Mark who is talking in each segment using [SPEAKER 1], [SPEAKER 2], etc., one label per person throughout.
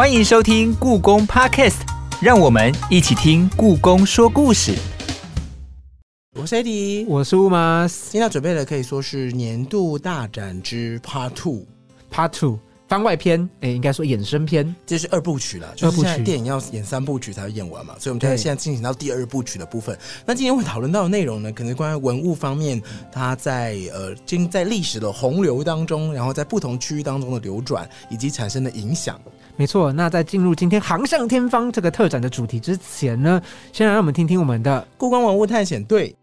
[SPEAKER 1] 欢迎收听故宫 Podcast，让我们一起听故宫说故事。
[SPEAKER 2] 我是 AD，
[SPEAKER 3] 我是乌马
[SPEAKER 2] 今天要准备的可以说是年度大展之 Part
[SPEAKER 3] Two，Part Two 番外篇，哎、应该说衍生篇。
[SPEAKER 2] 这是二部曲了，就是
[SPEAKER 3] 二部曲
[SPEAKER 2] 现在电影要演三部曲才会演完嘛，所以我们现在
[SPEAKER 3] 对
[SPEAKER 2] 现在进行到第二部曲的部分。那今天会讨论到的内容呢，可能关于文物方面，它在呃经在历史的洪流当中，然后在不同区域当中的流转以及产生的影响。
[SPEAKER 3] 没错，那在进入今天航向天方这个特展的主题之前呢，先来让我们听听我们的
[SPEAKER 2] 故宫文物探险队，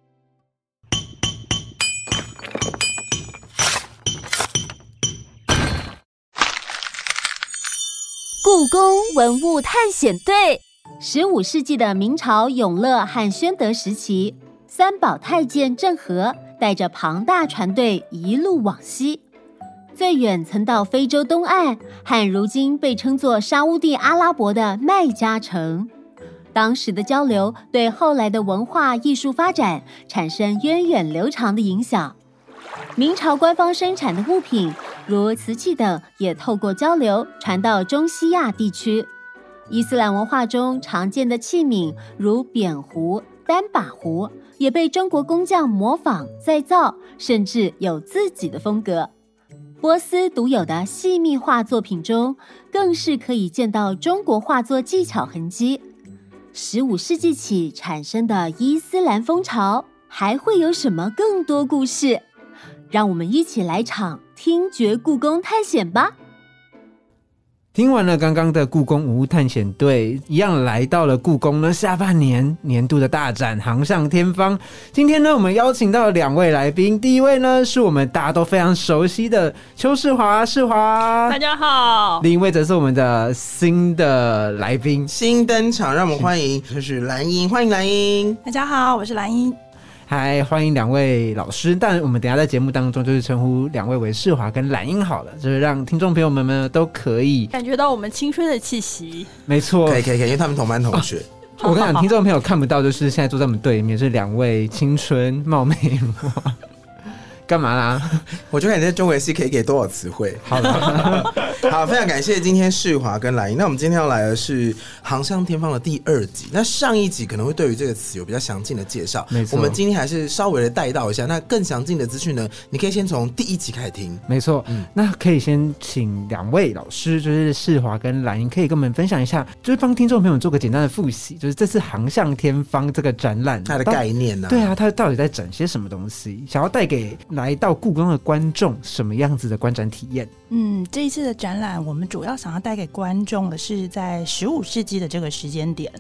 [SPEAKER 4] 故宫文物探险队，十五世纪的明朝永乐和宣德时期，三宝太监郑和带着庞大船队一路往西，最远曾到非洲东岸和如今被称作沙乌地阿拉伯的麦加城。当时的交流对后来的文化艺术发展产生源远流长的影响。明朝官方生产的物品，如瓷器等，也透过交流传到中西亚地区。伊斯兰文化中常见的器皿，如扁壶、单把壶，也被中国工匠模仿再造，甚至有自己的风格。波斯独有的细密画作品中，更是可以见到中国画作技巧痕迹。十五世纪起产生的伊斯兰风潮，还会有什么更多故事？让我们一起来场听觉故宫探险吧！
[SPEAKER 3] 听完了刚刚的故宫文物探险队，一样来到了故宫呢下半年年度的大展《航向天方》。今天呢，我们邀请到了两位来宾，第一位呢是我们大家都非常熟悉的邱世华，世华
[SPEAKER 5] 大。家好，
[SPEAKER 3] 另一位则是我们的新的来宾，
[SPEAKER 2] 新登场，让我们欢迎就是蓝英，欢迎蓝英。
[SPEAKER 5] 大家好，我是蓝英。
[SPEAKER 3] 嗨，欢迎两位老师。但我们等下在节目当中就是称呼两位为世华跟蓝英好了，就是让听众朋友们们都可以。
[SPEAKER 5] 感觉到我们青春的气息，
[SPEAKER 3] 没错
[SPEAKER 2] 可以，可以可以，因为他们同班同学。
[SPEAKER 3] 我跟你讲，听众朋友看不到，就是现在坐在我们对面是两位青春貌美如花。干嘛啦？
[SPEAKER 2] 我就看你在中文系可以给多少词汇。
[SPEAKER 3] 好了，
[SPEAKER 2] 好，非常感谢今天世华跟蓝英。那我们今天要来的是《航向天方》的第二集。那上一集可能会对于这个词有比较详尽的介绍，
[SPEAKER 3] 没错
[SPEAKER 2] 我们今天还是稍微的带到一下。那更详尽的资讯呢，你可以先从第一集开始听。
[SPEAKER 3] 没错。
[SPEAKER 2] 嗯
[SPEAKER 3] 那可以先请两位老师，就是世华跟蓝英，可以跟我们分享一下，就是帮听众朋友做个简单的复习，就是这次《航向天方》这个展览
[SPEAKER 2] 它的概念呢、
[SPEAKER 3] 对啊，它到底在展些什么东西？想要带给来到故宫的观众什么样子的观展体验？
[SPEAKER 6] 嗯，这一次的展览，我们主要想要带给观众的是在十五世纪的这个时间点，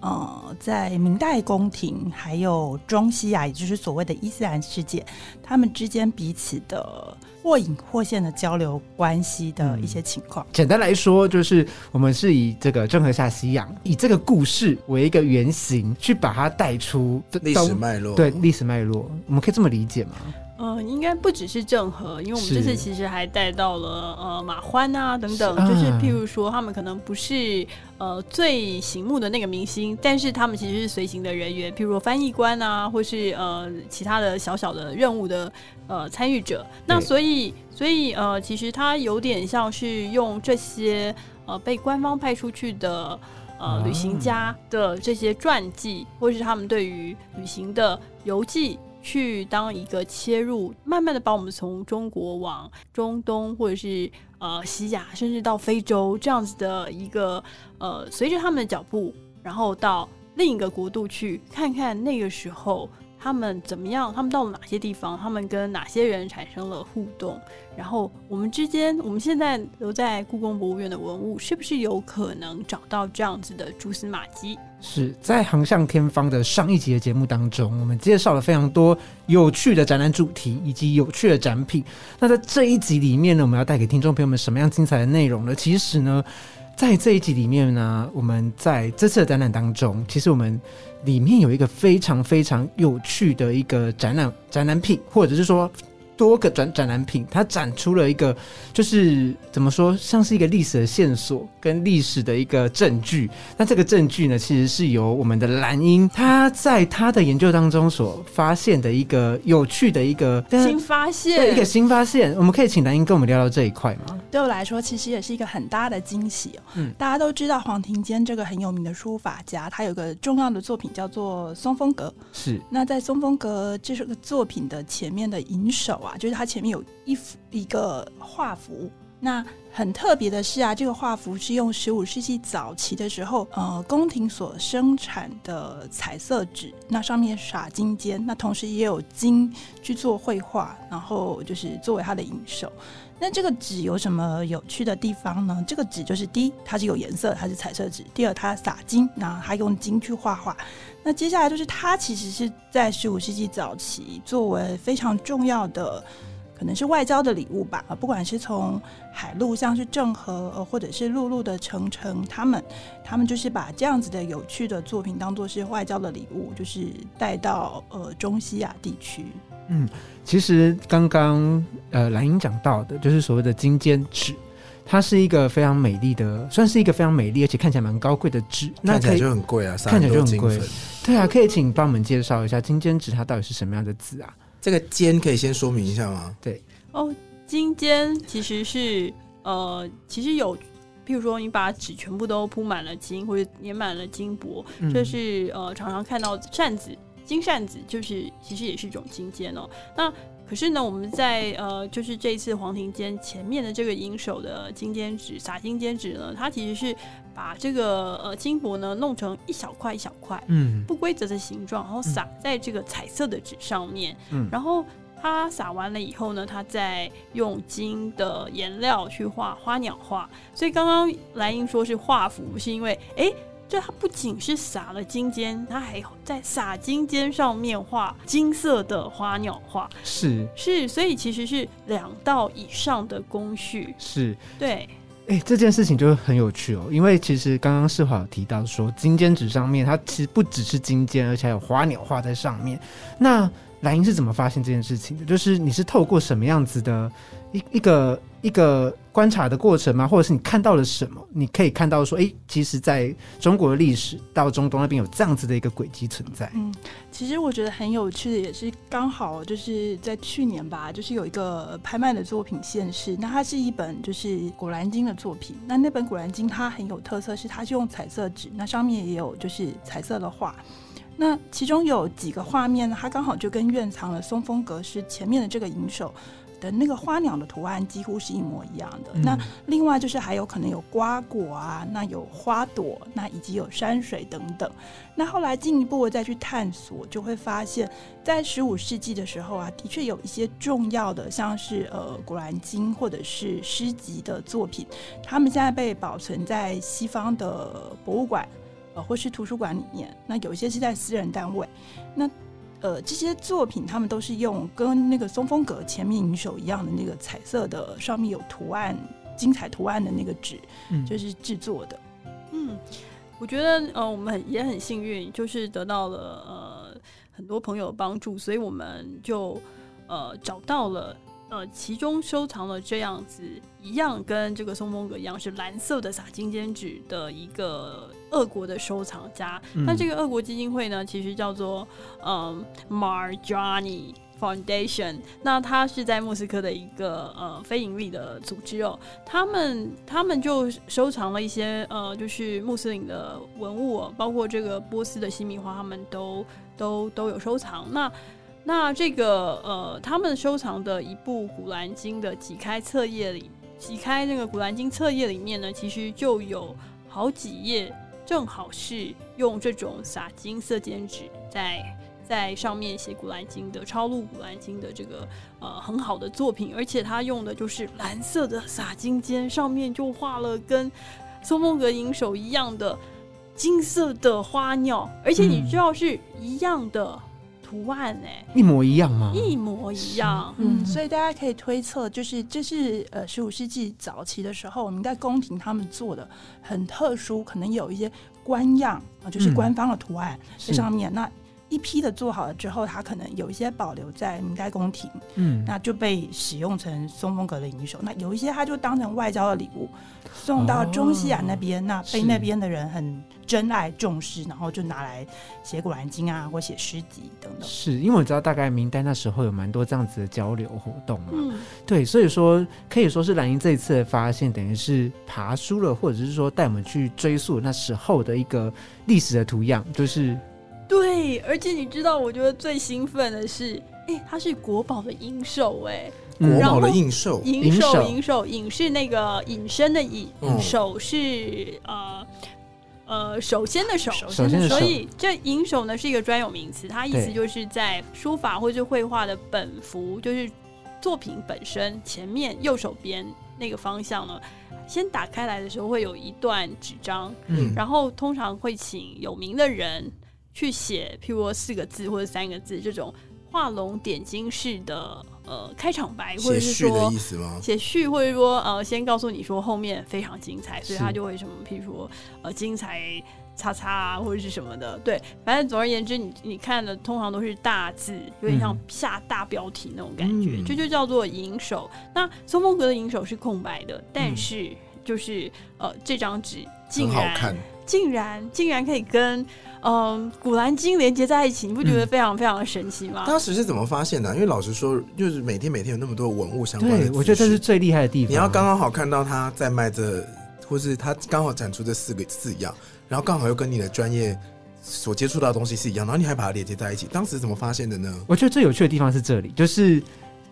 [SPEAKER 6] 呃，在明代宫廷还有中西亚，也就是所谓的伊斯兰世界，他们之间彼此的或隐或现的交流关系的一些情况。
[SPEAKER 3] 简单来说，就是我们是以这个郑和下西洋，以这个故事为一个原型，去把它带出这
[SPEAKER 2] 历史脉络。
[SPEAKER 3] 对历史脉络，我们可以这么理解吗？
[SPEAKER 5] 呃，应该不只是郑和，因为我们这次其实还带到了呃马欢啊等等，就是譬如说他们可能不是呃最醒目的那个明星，但是他们其实是随行的人员，譬如说翻译官啊，或是呃其他的小小的任务的呃参与者。那所以所以呃，其实他有点像是用这些呃被官方派出去的。呃，
[SPEAKER 3] 啊
[SPEAKER 5] 旅行家的这些传记，或是他们对于旅行的游记，去当一个切入，慢慢的把我们从中国往中东，或者是呃西亚，甚至到非洲这样子的一个呃，随着他们的脚步，然后到另一个国度去看看那个时候他们怎么样，他们到了哪些地方，他们跟哪些人产生了互动，然后我们之间，我们现在留在故宫博物院的文物，是不是有可能找到这样子的蛛丝马迹？
[SPEAKER 3] 是在《航向天方》的上一集的节目当中，我们介绍了非常多有趣的展览主题以及有趣的展品。那在这一集里面呢，我们要带给听众朋友们什么样精彩的内容呢？其实呢，在这一集里面呢，我们在这次的展览当中，其实我们里面有一个非常非常有趣的一个展览展览品，或者是说。多个展展览品，它展出了一个，就是怎么说，像是一个历史的线索跟历史的一个证据。那这个证据呢，其实是由我们的蓝英他在他的研究当中所发现的一个有趣的一个
[SPEAKER 5] 新发
[SPEAKER 3] 对一
[SPEAKER 5] 现
[SPEAKER 3] 个，新发现。我们可以请蓝英跟我们聊聊这一块吗？
[SPEAKER 6] 对我来说，其实也是一个很大的惊喜哦。
[SPEAKER 3] 嗯
[SPEAKER 6] 大家都知道黄庭坚这个很有名的书法家，他有个重要的作品叫做《松风阁》。
[SPEAKER 3] 是
[SPEAKER 6] 那在《松风阁》这首个作品的前面的引首啊，就是它前面有一幅一个画幅。那很特别的是啊，这个画幅是用十五世纪早期的时候，呃，宫廷所生产的彩色纸，那上面撒金尖，那同时也有金去做绘画，然后就是作为它的影手。那这个纸有什么有趣的地方呢？这个纸就是第一，它是有颜色，它是彩色纸；第二，它撒金，那它用金去画画。那接下来就是它其实是在十五世纪早期作为非常重要的，可能是外交的礼物吧。啊，不管是从海路，像是郑和，或者是陆路的程程，他们他们就是把这样子的有趣的作品当做是外交的礼物，就是带到呃中西亚地区。
[SPEAKER 3] 其实刚刚呃蓝英讲到的，就是所谓的金尖纸，它是一个非常美丽的，算是一个非常美丽而且看起来蛮高贵的纸。那
[SPEAKER 2] 来就很贵啊，撒
[SPEAKER 3] 看起来就很贵
[SPEAKER 2] 粉。
[SPEAKER 3] 对啊，可以请帮我们介绍一下金尖纸它到底是什么样的字啊？
[SPEAKER 2] 这个尖可以先说明一下吗？
[SPEAKER 5] 对哦，金尖其实是呃，其实有，譬如说你把纸全部都铺满了金，或者粘满了金箔，
[SPEAKER 3] 嗯
[SPEAKER 5] 这是呃常常看到扇子，金扇子就是其实也是一种金尖哦。那可是呢，我们在呃就是这一次黄庭坚前面的这个银手的金尖纸撒金尖纸呢，它其实是把这个呃金箔呢弄成一小块一小块，
[SPEAKER 3] 嗯
[SPEAKER 5] 不规则的形状，然后撒在这个彩色的纸上面，
[SPEAKER 3] 嗯
[SPEAKER 5] 然后它撒完了以后呢，它再用金的颜料去画花鸟画。所以刚刚莱茵说是画符，是因为诶，这它不仅是撒了金尖，它还在撒金尖上面画金色的花鸟画，
[SPEAKER 3] 是
[SPEAKER 5] 是，所以其实是两道以上的工序，
[SPEAKER 3] 是，
[SPEAKER 5] 对。
[SPEAKER 3] 哎、这件事情就很有趣哦，因为其实刚刚世华有提到说，金尖纸上面它其实不只是金尖，而且还有花鸟画在上面。那蓝英是怎么发现这件事情的？就是你是透过什么样子的一一个一个观察的过程吗？或者是你看到了什么？你可以看到说，哎、其实在中国的历史到中东那边有这样子的一个轨迹存在。
[SPEAKER 6] 嗯，其实我觉得很有趣的，也是刚好就是在去年吧，就是有一个拍卖的作品现世，那它是一本就是《古兰经》的作品。那那本《古兰经》它很有特色，是它是用彩色纸，那上面也有就是彩色的画。那其中有几个画面呢，它刚好就跟院藏的松风阁是前面的这个银手的那个花鸟的图案几乎是一模一样的。
[SPEAKER 3] 嗯
[SPEAKER 6] 那另外就是还有可能有瓜果啊，那有花朵，那以及有山水等等。那后来进一步的再去探索，就会发现，在十五世纪的时候啊，的确有一些重要的，像是呃《古兰经》或者是诗集的作品，他们现在被保存在西方的博物馆呃或是图书馆里面。那有一些是在私人单位，那。呃，这些作品他们都是用跟那个松风阁前面银手一样的那个彩色的，上面有图案、精彩图案的那个纸，
[SPEAKER 3] 嗯
[SPEAKER 6] 就是制作的。
[SPEAKER 5] 嗯，我觉得呃，我们很也很幸运，就是得到了呃很多朋友的帮助，所以我们就呃找到了呃其中收藏了这样子一样跟这个松风阁一样是蓝色的撒金尖纸的一个俄国的收藏家。
[SPEAKER 3] 嗯
[SPEAKER 5] 那这个俄国基金会呢，其实叫做嗯 Marjani。Foundation，那它是在莫斯科的一个呃非盈利的组织哦，他们他们就收藏了一些呃，就是穆斯林的文物、哦，包括这个波斯的西米花，他们都都都有收藏。那那这个呃，他们收藏的一部《古兰经》的几开册页里，几开那个《古兰经》册页里面呢，其实就有好几页，正好是用这种撒金色笺纸在。在上面写《古兰经》的抄录《古兰经》的这个呃很好的作品，而且他用的就是蓝色的撒金笺，上面就画了跟松风阁银手一样的金色的花鸟，而且你知道是一样的图案哎、
[SPEAKER 3] 一模一样吗？
[SPEAKER 5] 一模一样。
[SPEAKER 6] 嗯，所以大家可以推测，就是这是呃十五世纪早期的时候，我们在宫廷他们做的很特殊，可能有一些官样啊，就是
[SPEAKER 3] 嗯
[SPEAKER 6] 官方的图案在上面。那一批的做好了之后，它可能有一些保留在明代宫廷，
[SPEAKER 3] 嗯，
[SPEAKER 6] 那就被使用成松风阁的银手。那有一些它就当成外交的礼物，送到中西亚那边，那被那边的人很珍爱重视，然后就拿来写《古兰经》啊，或写诗集等等。
[SPEAKER 3] 是因为我知道大概明代那时候有蛮多这样子的交流活动嘛，
[SPEAKER 5] 嗯，
[SPEAKER 3] 对，所以说可以说是兰英这一次的发现，等于是爬书了，或者是说带我们去追溯那时候的一个历史的图样，就是
[SPEAKER 5] 对，而且你知道，我觉得最兴奋的是，哎，它是国宝的鹰兽，哎，
[SPEAKER 3] 嗯。
[SPEAKER 5] 然后
[SPEAKER 2] 国宝的印绶，
[SPEAKER 5] 银手，
[SPEAKER 3] 银手
[SPEAKER 5] 银手，引是那个隐身的引，
[SPEAKER 2] 嗯。
[SPEAKER 5] 手是呃呃首先的手，
[SPEAKER 6] 首
[SPEAKER 3] 首。先的手
[SPEAKER 5] 所以这银手呢是一个专有名词，它意思就是在书法或者绘画的本幅，就是作品本身前面右手边那个方向呢，先打开来的时候会有一段纸张，
[SPEAKER 2] 嗯。
[SPEAKER 5] 然后通常会请有名的人去写，譬如说四个字或者三个字这种画龙点睛式的呃开场白，或者是
[SPEAKER 2] 写序的
[SPEAKER 5] 说
[SPEAKER 2] 意思吗？
[SPEAKER 5] 写序，或者说呃，先告诉你说后面非常精彩，所以
[SPEAKER 3] 是
[SPEAKER 5] 他就会什么，譬如说呃，精彩叉叉啊，或者是什么的，对，反正总而言之，你你看的通常都是大字，有点像
[SPEAKER 3] 嗯
[SPEAKER 5] 下大标题那种感觉，
[SPEAKER 3] 嗯
[SPEAKER 5] 这就叫做引手。那松风格的引手是空白的，但
[SPEAKER 3] 嗯
[SPEAKER 5] 是就是呃，这张纸竟然
[SPEAKER 2] 很好看，
[SPEAKER 5] 竟然竟然可以跟嗯、古兰经连接在一起，你不觉得
[SPEAKER 3] 嗯
[SPEAKER 5] 非常非常的神奇吗？
[SPEAKER 2] 当时是怎么发现的？因为老实说，就是每天每天有那么多文物相关的
[SPEAKER 3] 我觉得这是最厉害的地方。
[SPEAKER 2] 你要刚刚好看到他在卖这，或是他刚好展出这四个字样，然后刚好又跟你的专业所接触到的东西是一样，然后你还把它连接在一起，当时怎么发现的呢？
[SPEAKER 3] 我觉得最有趣的地方是这里，就是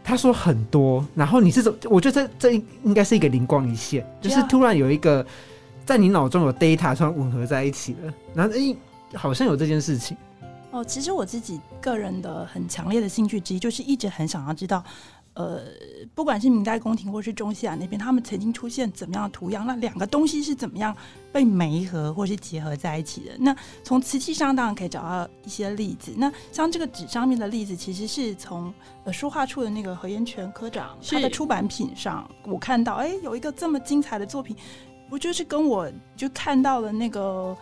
[SPEAKER 3] 他说很多，然后你是怎？我觉得这这应该是一个灵光一现，就是突然有一个在你脑中有 data 突然吻合在一起了，然后诶，好像有这件事情。
[SPEAKER 6] 哦，其实我自己个人的很强烈的兴趣之一，就是一直很想要知道，呃，不管是明代宫廷或是中西亚那边，他们曾经出现怎么样的图样，那两个东西是怎么样被媒合或是结合在一起的？那从瓷器上当然可以找到一些例子。那像这个纸上面的例子，其实是从呃书画处的那个何延泉科长他的出版品上，我看到，哎，有一个这么精彩的作品，不就是跟我就看到了那个。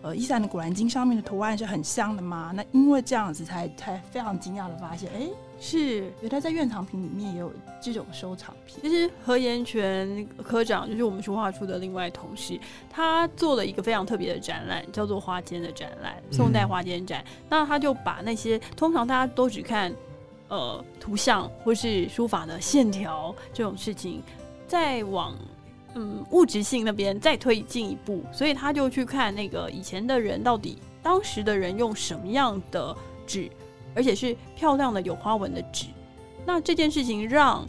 [SPEAKER 6] 呃，伊斯兰的《古兰经》上面的图案是很像的吗？那因为这样子才才非常惊讶的发现，哎、
[SPEAKER 5] 是
[SPEAKER 6] 原来在院藏品里面也有这种收藏品。
[SPEAKER 5] 其实何延泉科长就是我们书画处的另外同事，他做了一个非常特别的展览，叫做花间的展览，宋代花间展。那他就把那些通常大家都只看呃图像或是书法的线条这种事情，再往嗯物质性那边再推进一步，所以他就去看那个以前的人到底当时的人用什么样的纸，而且是漂亮的有花纹的纸。那这件事情让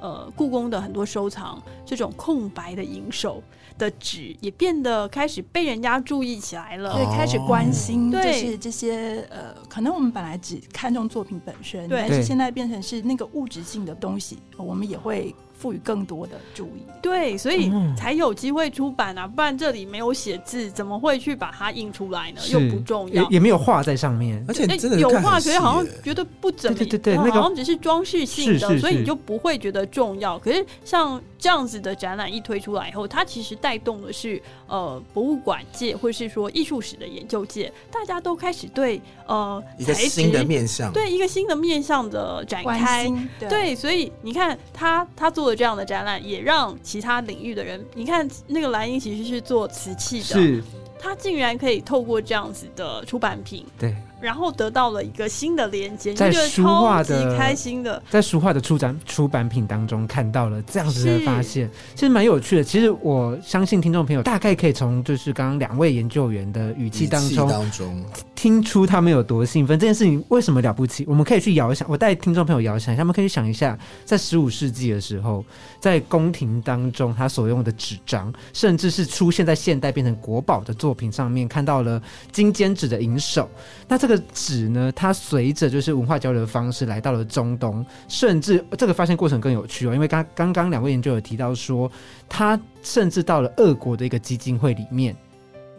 [SPEAKER 5] 呃故宫的很多收藏这种空白的银手的纸也变得开始被人家注意起来了。
[SPEAKER 6] 对，开始关心，就是这些呃，可能我们本来只看重作品本身，
[SPEAKER 5] 对
[SPEAKER 3] 对
[SPEAKER 6] 但是现在变成是那个物质性的东西，我们也会赋予更多的注意。
[SPEAKER 5] 对，所以
[SPEAKER 3] 嗯
[SPEAKER 5] 才有机会出版啊，不然这里没有写字，怎么会去把它印出来呢？又不重要。
[SPEAKER 3] 也也没有画在上面。
[SPEAKER 2] 而且
[SPEAKER 5] 诶
[SPEAKER 2] 真的
[SPEAKER 5] 有画，可
[SPEAKER 2] 看很细
[SPEAKER 5] 是好像
[SPEAKER 2] 耶
[SPEAKER 5] 觉得不怎么，
[SPEAKER 3] 对对对对那个
[SPEAKER 5] 好像只是装饰性的，
[SPEAKER 3] 是是是
[SPEAKER 5] 所以你就不会觉得重要。可是像这样子的展览一推出来以后，它其实带动的是呃博物馆界或是说艺术史的研究界，大家都开始对呃
[SPEAKER 2] 一个新的面向，
[SPEAKER 5] 对一个新的面向的展开。
[SPEAKER 6] 对，
[SPEAKER 5] 所以你看他他做的这样的展览，也让其他领域的人，你看那个蓝英其实是做瓷器的，
[SPEAKER 3] 是，
[SPEAKER 5] 他竟然可以透过这样子的出版品，
[SPEAKER 3] 对，
[SPEAKER 5] 然后得到了一个新的连接，你
[SPEAKER 3] 在书画的
[SPEAKER 5] 开心的。
[SPEAKER 3] 在书画的出展出版品当中看到了这样子的发现，其实蛮有趣的。其实我相信听众朋友大概可以从就是刚刚两位研究员的语气
[SPEAKER 2] 语气
[SPEAKER 3] 当中
[SPEAKER 2] 当中，
[SPEAKER 3] 听出他们有多兴奋。这件事情为什么了不起？我们可以去遥想，我带听众朋友遥想一下，他们可以想一下，在十五世纪的时候，在宫廷当中他所用的纸张，甚至是出现在现代变成国宝的作品上面，看到了金尖纸的银手。那这个纸呢，它随着就是文化交流的方式来到了中东，甚至这个发现过程更有趣哦，因为刚刚刚两位研究有提到说，它甚至到了俄国的一个基金会里面，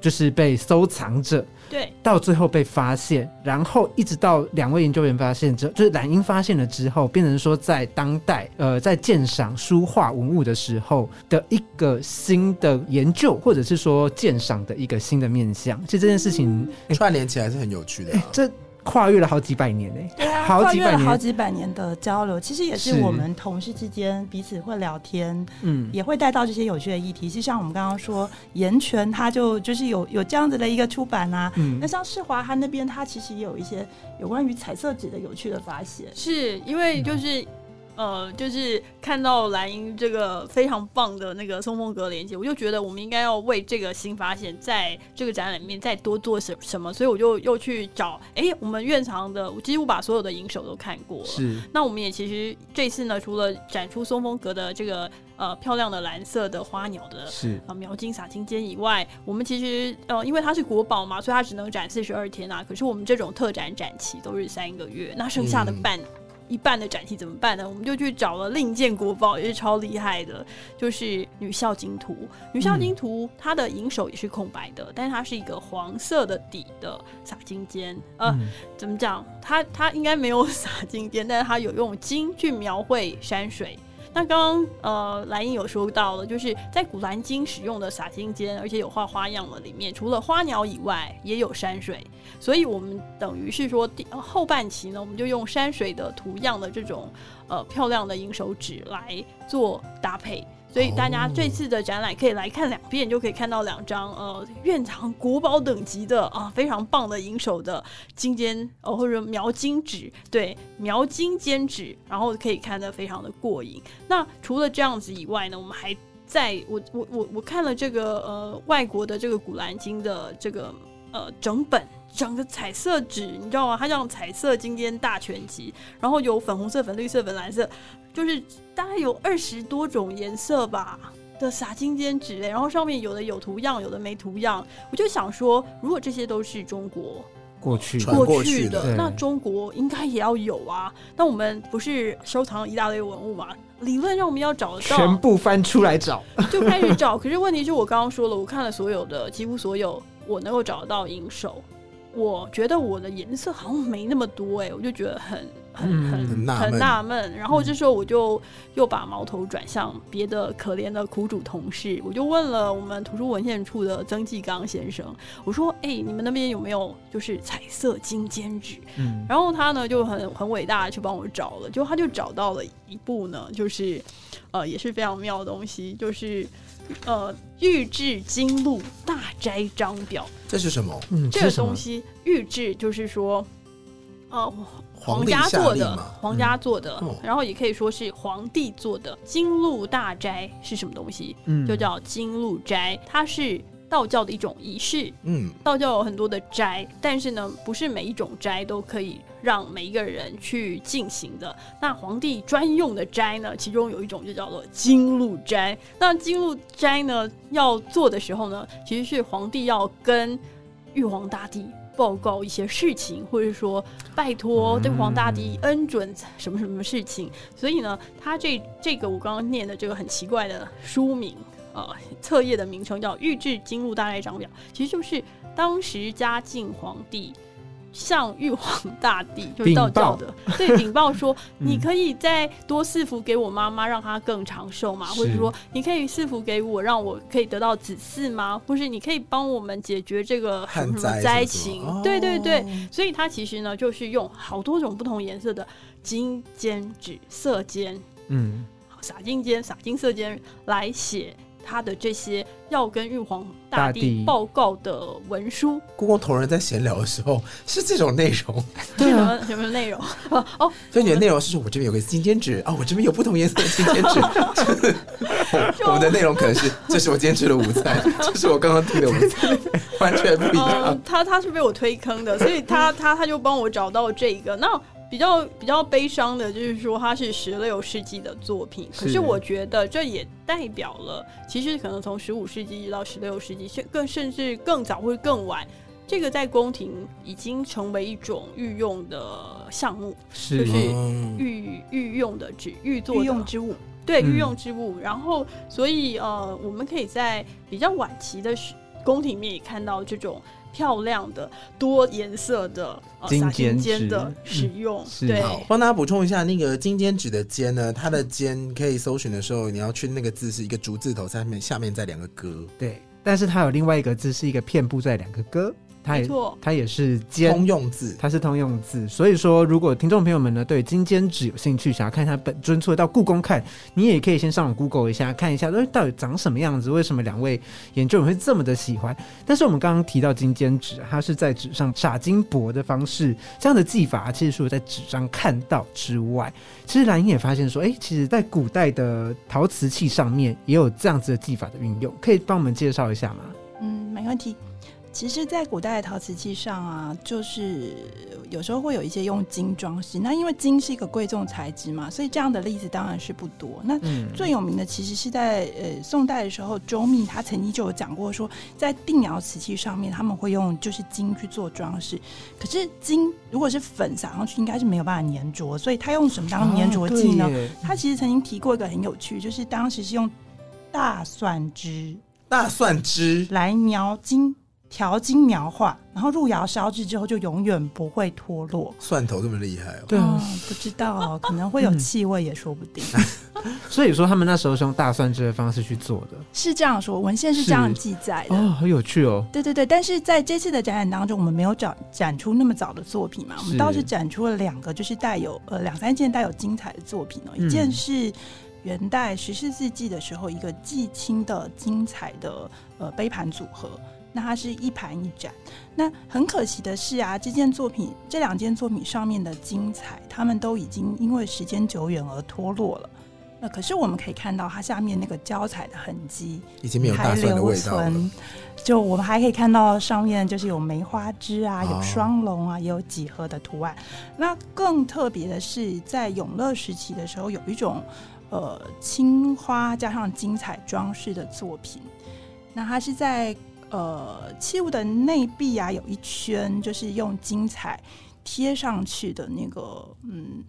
[SPEAKER 3] 就是被收藏着。
[SPEAKER 5] 对，
[SPEAKER 3] 到最后被发现，然后一直到两位研究员发现之后，就是蓝英发现了之后，变成说在当代呃在鉴赏书画文物的时候的一个新的研究，或者是说鉴赏的一个新的面向。其实这件事情，哎、
[SPEAKER 2] 串联起来是很有趣的。
[SPEAKER 3] 这跨越了好几百年呢、
[SPEAKER 6] 对啊，
[SPEAKER 3] 好几百年
[SPEAKER 6] 跨越了好几百年的交流，其实也是
[SPEAKER 3] 是
[SPEAKER 6] 我们同事之间彼此会聊天，
[SPEAKER 3] 嗯，
[SPEAKER 6] 也会带到这些有趣的议题。就像我们刚刚说，岩泉他就就是有有这样子的一个出版啊。
[SPEAKER 3] 嗯
[SPEAKER 6] 那像世华他那边，他其实也有一些有关于彩色纸的有趣的发现。
[SPEAKER 5] 是因为就是。呃，就是看到蓝英这个非常棒的那个松风格连接，我就觉得我们应该要为这个新发现，在这个展览里面再多做什什么，所以我就又去找，哎、我们院藏的，我几乎把所有的银手都看过了。
[SPEAKER 3] 是
[SPEAKER 5] 那我们也其实这次呢，除了展出松风格的这个呃漂亮的蓝色的花鸟的
[SPEAKER 3] 是
[SPEAKER 5] 啊，描金洒金尖以外，我们其实呃，因为它是国宝嘛，所以它只能展四十二天啊。可是我们这种特展展期都是三个月，那剩下的
[SPEAKER 2] 嗯
[SPEAKER 5] 半、一半的展期怎么办呢？我们就去找了另一件国宝，也是超厉害的，就是女孝经图。女孝经图它的银手也是空白的，但是它是一个黄色的底的洒金尖，呃，
[SPEAKER 3] 嗯
[SPEAKER 5] 怎么讲？它它应该没有洒金边，但是它有用金去描绘山水。那刚刚呃蓝英有说到了，就是在古兰经使用的撒金间，而且有画花样的里面，除了花鸟以外，也有山水。所以我们等于是说第后半期呢，我们就用山水的图样的这种呃漂亮的银手指来做搭配。所以大家这次的展览可以来看两遍，就可以看到两张呃院藏国宝等级的啊非常棒的银手的金尖呃或者描金纸，对描金尖纸，然后可以看得非常的过瘾。那除了这样子以外呢，我们还在我我我我看了这个呃外国的这个《古兰经》的这个呃整本。整个彩色纸，你知道吗？它叫彩色金尖大全集，然后有粉红色、粉绿色、粉蓝色，就是大概有二十多种颜色吧的撒金尖纸类，然后上面有的有图样，有的没图样。我就想说，如果这些都是中国
[SPEAKER 3] 过去
[SPEAKER 2] 传过
[SPEAKER 5] 过去
[SPEAKER 2] 去的
[SPEAKER 5] 那中国应该也要有啊。那我们不是收藏了一大堆文物嘛？理论上我们要找得
[SPEAKER 3] 全，部翻出来找，
[SPEAKER 5] 就开始找。可是问题是我刚刚说了，我看了所有的，几乎所有我能够找得到银手，我觉得我的颜色好像没那么多哎、我就觉得很很
[SPEAKER 3] 嗯
[SPEAKER 5] 很
[SPEAKER 2] 纳闷。
[SPEAKER 5] 然后这时候我就又把矛头转向别的可怜的苦主同事，我就问了我们图书文献处的曾纪刚先生，我说：“哎、你们那边有没有就是彩色金笺纸？”
[SPEAKER 3] 嗯，
[SPEAKER 5] 然后他呢就很很伟大的去帮我找了，就他就找到了一部呢，就是呃也是非常妙的东西，就是呃玉制金鹿大斋章表
[SPEAKER 2] 这是什么？
[SPEAKER 3] 嗯，
[SPEAKER 5] 这个东西，玉制就是说呃
[SPEAKER 2] 皇
[SPEAKER 5] 皇家做的，皇家做的，
[SPEAKER 2] 嗯
[SPEAKER 5] 然后也可以说是皇帝做的。金鹿大斋是什么东西？
[SPEAKER 3] 嗯
[SPEAKER 5] 就叫金鹿斋，它是道教的一种仪式。
[SPEAKER 2] 嗯，
[SPEAKER 5] 道教有很多的斋，但是呢，不是每一种斋都可以让每一个人去进行的。那皇帝专用的斋呢，其中有一种就叫做金鹿斋。那金鹿斋呢，要做的时候呢，其实是皇帝要跟玉皇大帝。报告一些事情，或者说拜托对皇大帝恩准什么什么事情，所以呢，他这这个我刚刚念的这个很奇怪的书名，呃，册页的名称叫《御制金禄大赖章表》，其实就是当时嘉靖皇帝向玉皇大帝，就是道教
[SPEAKER 3] 报
[SPEAKER 5] 的，对 禀报说，
[SPEAKER 3] 嗯。
[SPEAKER 5] 你可以再多赐福给我妈妈，让她更长寿嘛，或者说你可以赐福给我，让我可以得到子嗣吗？或是你可以帮我们解决这个什么什么
[SPEAKER 2] 灾
[SPEAKER 5] 情？对对对，
[SPEAKER 2] 哦。
[SPEAKER 5] 所以他其实呢，就是用好多种不同颜色的金尖纸色尖
[SPEAKER 3] 嗯。
[SPEAKER 5] 撒金尖、洒金色尖来写他的这些要跟玉皇大
[SPEAKER 3] 大帝
[SPEAKER 5] 帝报告的文书，
[SPEAKER 2] 故宫同仁在闲聊的时候是这种内容，
[SPEAKER 5] 是什么什么内容？哦哦，
[SPEAKER 2] 所以你的内容是说我这边有个金尖纸啊，我这边有不同颜色的金尖纸。我们的内容可能是，这是我今天吃的午餐，这是我刚刚订的午餐，完全不一
[SPEAKER 5] 嗯
[SPEAKER 2] 样。，
[SPEAKER 5] 他他是被我推坑的，所以他他他就帮我找到这一个。那比较比较悲伤的就是说，它是十六世纪的作品，可
[SPEAKER 3] 是
[SPEAKER 5] 是我觉得这也代表了，其实可能从十五世纪一直到十六世纪，甚更甚至更早或者更晚。这个在宫廷已经成为一种御用的项目，
[SPEAKER 3] 是
[SPEAKER 5] 就是
[SPEAKER 2] 嗯
[SPEAKER 5] 御御用的指御作
[SPEAKER 6] 御用之物，
[SPEAKER 3] 嗯
[SPEAKER 5] 对御用之物。然后，所以呃，我们可以在比较晚期的时宫廷里面也看到这种漂亮的多颜色的呃
[SPEAKER 3] 金尖
[SPEAKER 5] 尖的使用。
[SPEAKER 3] 是
[SPEAKER 5] 对，
[SPEAKER 2] 帮大家补充一下，那个金尖纸的尖呢，它的尖可以搜寻的时候，你要去那个字是一个竹字头，下面下面再两个戈。
[SPEAKER 3] 对，但是它有另外一个字是一个片布在两个歌，它也
[SPEAKER 5] 错，
[SPEAKER 3] 它也是兼
[SPEAKER 2] 通用字，
[SPEAKER 3] 它是通用字，所以说，如果听众朋友们呢对金坚纸有兴趣，想要看一下本尊，除了到故宫看，你也可以先上网 Google 一下，看一下，哎，到底长什么样子？为什么两位研究员会这么的喜欢？但是我们刚刚提到金坚纸，它是在纸上撒金箔的方式，这样的技法其实除了在纸上看到之外，其实蓝英也发现说，哎，其实在古代的陶瓷器上面也有这样子的技法的运用，可以帮我们介绍一下吗？
[SPEAKER 6] 嗯，没问题。其实，在古代的陶瓷器上啊，就是有时候会有一些用金装饰。那因为金是一个贵重材质嘛，所以这样的例子当然是不多。那
[SPEAKER 3] 嗯
[SPEAKER 6] 最有名的其实是在呃宋代的时候，周密他曾经就有讲过说，在定窑瓷器上面他们会用就是金去做装饰。可是金如果是粉撒上去，应该是没有办法粘着，所以他用什么当粘着剂呢？他其实曾经提过一个很有趣，就是当时是用大蒜汁
[SPEAKER 2] 大蒜汁，
[SPEAKER 6] 来描金。调金描画，然后入窑烧制之后就永远不会脱落。
[SPEAKER 2] 蒜头这么厉害哦。
[SPEAKER 3] 对啊，
[SPEAKER 6] 哦不知道，可能会有气味也说不定。
[SPEAKER 3] 所以说他们那时候是用大蒜汁的方式去做的。
[SPEAKER 6] 是这样说，文献是这样
[SPEAKER 3] 是
[SPEAKER 6] 记载的。
[SPEAKER 3] 哦，很有趣哦。
[SPEAKER 6] 对对对，但是在这次的展览当中，我们没有展展出那么早的作品嘛，我们倒是展出了两个，就是带有呃两三件带有精彩的作品哦。
[SPEAKER 3] 嗯
[SPEAKER 6] 一件是元代十四世纪的时候一个季青的精彩的呃杯盘组合，那它是一盘一盏。那很可惜的是啊，这件作品这两件作品上面的精彩，它们都已经因为时间久远而脱落了。那可是我们可以看到它下面那个胶彩的痕迹，
[SPEAKER 2] 已经没有大
[SPEAKER 6] 还留
[SPEAKER 2] 蒜的味道了
[SPEAKER 6] 存。。就我们还可以看到上面就是有梅花枝啊，
[SPEAKER 2] 哦
[SPEAKER 6] 有双龙啊，也有几何的图案。那更特别的是，在永乐时期的时候，有一种呃青花加上精彩装饰的作品。那它是在呃器物的内壁啊，有一圈就是用金彩贴上去的那个嗯。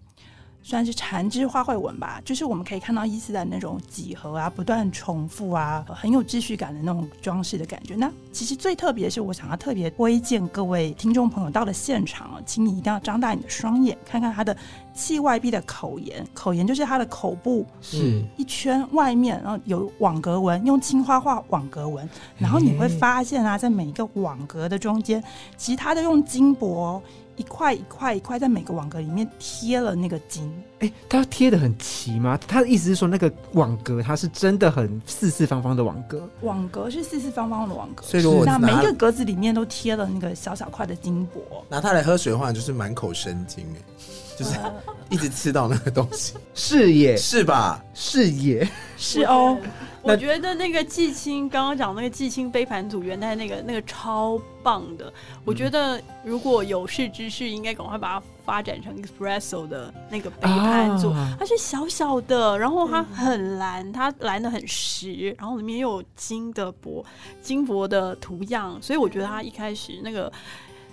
[SPEAKER 6] 算是缠枝花卉纹吧，就是我们可以看到伊斯兰那种几何啊，不断重复啊，很有秩序感的那种装饰的感觉。那其实最特别的是，我想要特别推荐各位听众朋友到了现场啊，请你一定要张大你的双眼，看看它的器外壁的口沿，口沿就是它的口部
[SPEAKER 3] 是
[SPEAKER 6] 一圈外面，然后有网格纹，用青花画网格纹，然后你会发现啊，在每一个网格的中间，其实它都用金箔一块一块一块在每个网格里面贴了那个金。
[SPEAKER 3] 哎，它贴的很齐吗？他的意思是说，那个网格它是真的很四四方方的网格，
[SPEAKER 6] 网格是四四方方的网格，
[SPEAKER 2] 所以如果
[SPEAKER 6] 那每个格子里面都贴了那个小小块的金箔。
[SPEAKER 2] 拿它来喝水的话，就是满口生津哎，就是
[SPEAKER 6] 呃
[SPEAKER 2] 一直吃到那个东西，
[SPEAKER 3] 是耶，
[SPEAKER 2] 是吧？
[SPEAKER 3] 是耶，
[SPEAKER 6] 是哦，
[SPEAKER 5] 我觉得那个季青刚刚讲那个季青杯盘组元代那个那个超棒的，我觉得如果有识之士，应该赶快把它发展成 espresso 的那个杯盘组。
[SPEAKER 3] 啊
[SPEAKER 5] 它是小小的，然后它很蓝，它蓝的很实，然后里面又有金的箔、金箔的图样，所以我觉得它一开始那个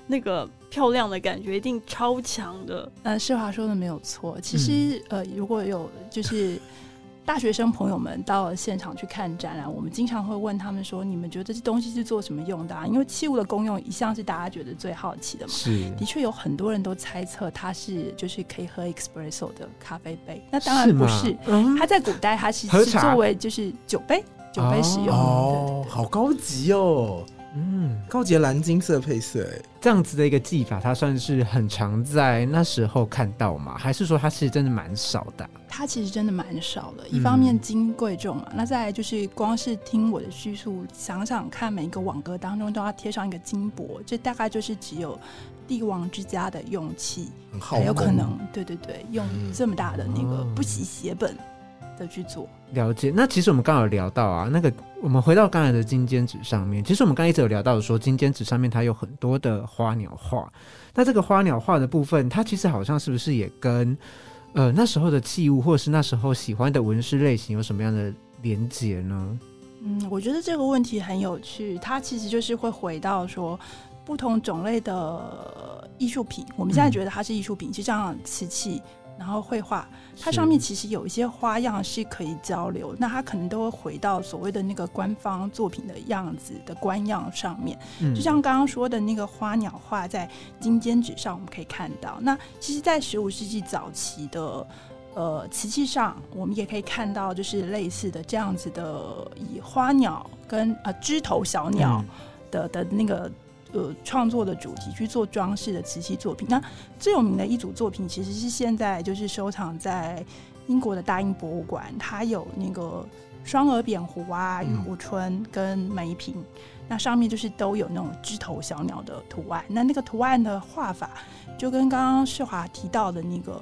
[SPEAKER 5] 那个漂亮的感觉一定超强的。
[SPEAKER 6] 呃，世华说的没有错。其实，呃，如果有就是大学生朋友们到了现场去看展览，我们经常会问他们说：“你们觉得这东西是做什么用的、啊？”因为器物的功用一向是大家觉得最好奇的嘛。
[SPEAKER 3] 是
[SPEAKER 6] 的确有很多人都猜测它是就是可以喝 espresso 的咖啡杯，那当然不
[SPEAKER 3] 吗
[SPEAKER 6] 是。
[SPEAKER 3] 嗯
[SPEAKER 6] 它在古代它其实是作为就是酒杯酒杯使用。
[SPEAKER 2] 哦，好高级哦，
[SPEAKER 3] 嗯，
[SPEAKER 2] 高级的蓝金色配色哎，
[SPEAKER 3] 这样子的一个技法，它算是很常在那时候看到吗？还是说它其实真的蛮少的？啊、
[SPEAKER 6] 它其实真的蛮少的。
[SPEAKER 3] 嗯。
[SPEAKER 6] 一方面金贵重嘛，那再来就是光是听我的叙述，想想看，每一个网格当中都要贴上一个金箔，这大概就是只有帝王之家的用器
[SPEAKER 2] 很好
[SPEAKER 6] 才有可能，对对对，用
[SPEAKER 2] 嗯。
[SPEAKER 6] 这么大的那个
[SPEAKER 3] 哦
[SPEAKER 6] 不惜血本的去做。
[SPEAKER 3] 了解。那其实我们刚好有聊到啊，那个我们回到刚才的金尖纸上面，其实我们刚才一直有聊到说，金尖纸上面它有很多的花鸟画。那这个花鸟画的部分，它其实好像是不是也跟呃那时候的器物，或者是那时候喜欢的纹饰类型有什么样的连结呢？
[SPEAKER 6] 嗯，我觉得这个问题很有趣，它其实就是会回到说不同种类的艺术品，我们现在
[SPEAKER 3] 嗯
[SPEAKER 6] 觉得它是艺术品，就像瓷器。然后绘画，它上面其实有一些花样是可以交流，那它可能都会回到所谓的那个官方作品的样子的官样上面。
[SPEAKER 3] 嗯
[SPEAKER 6] 就像刚刚说的那个花鸟画，在金尖纸上我们可以看到。那其实，在十五世纪早期的呃瓷器上，我们也可以看到，就是类似的这样子的，以花鸟跟呃枝头小鸟
[SPEAKER 3] 嗯
[SPEAKER 6] 的、的那个呃创作的主题去做装饰的瓷器作品。那最有名的一组作品，其实是现在就是收藏在英国的大英博物馆，它有那个双耳扁壶啊、
[SPEAKER 2] 嗯
[SPEAKER 6] 玉壶春跟梅瓶。那上面就是都有那种枝头小鸟的图案，那那个图案的画法就跟刚刚世华提到的那个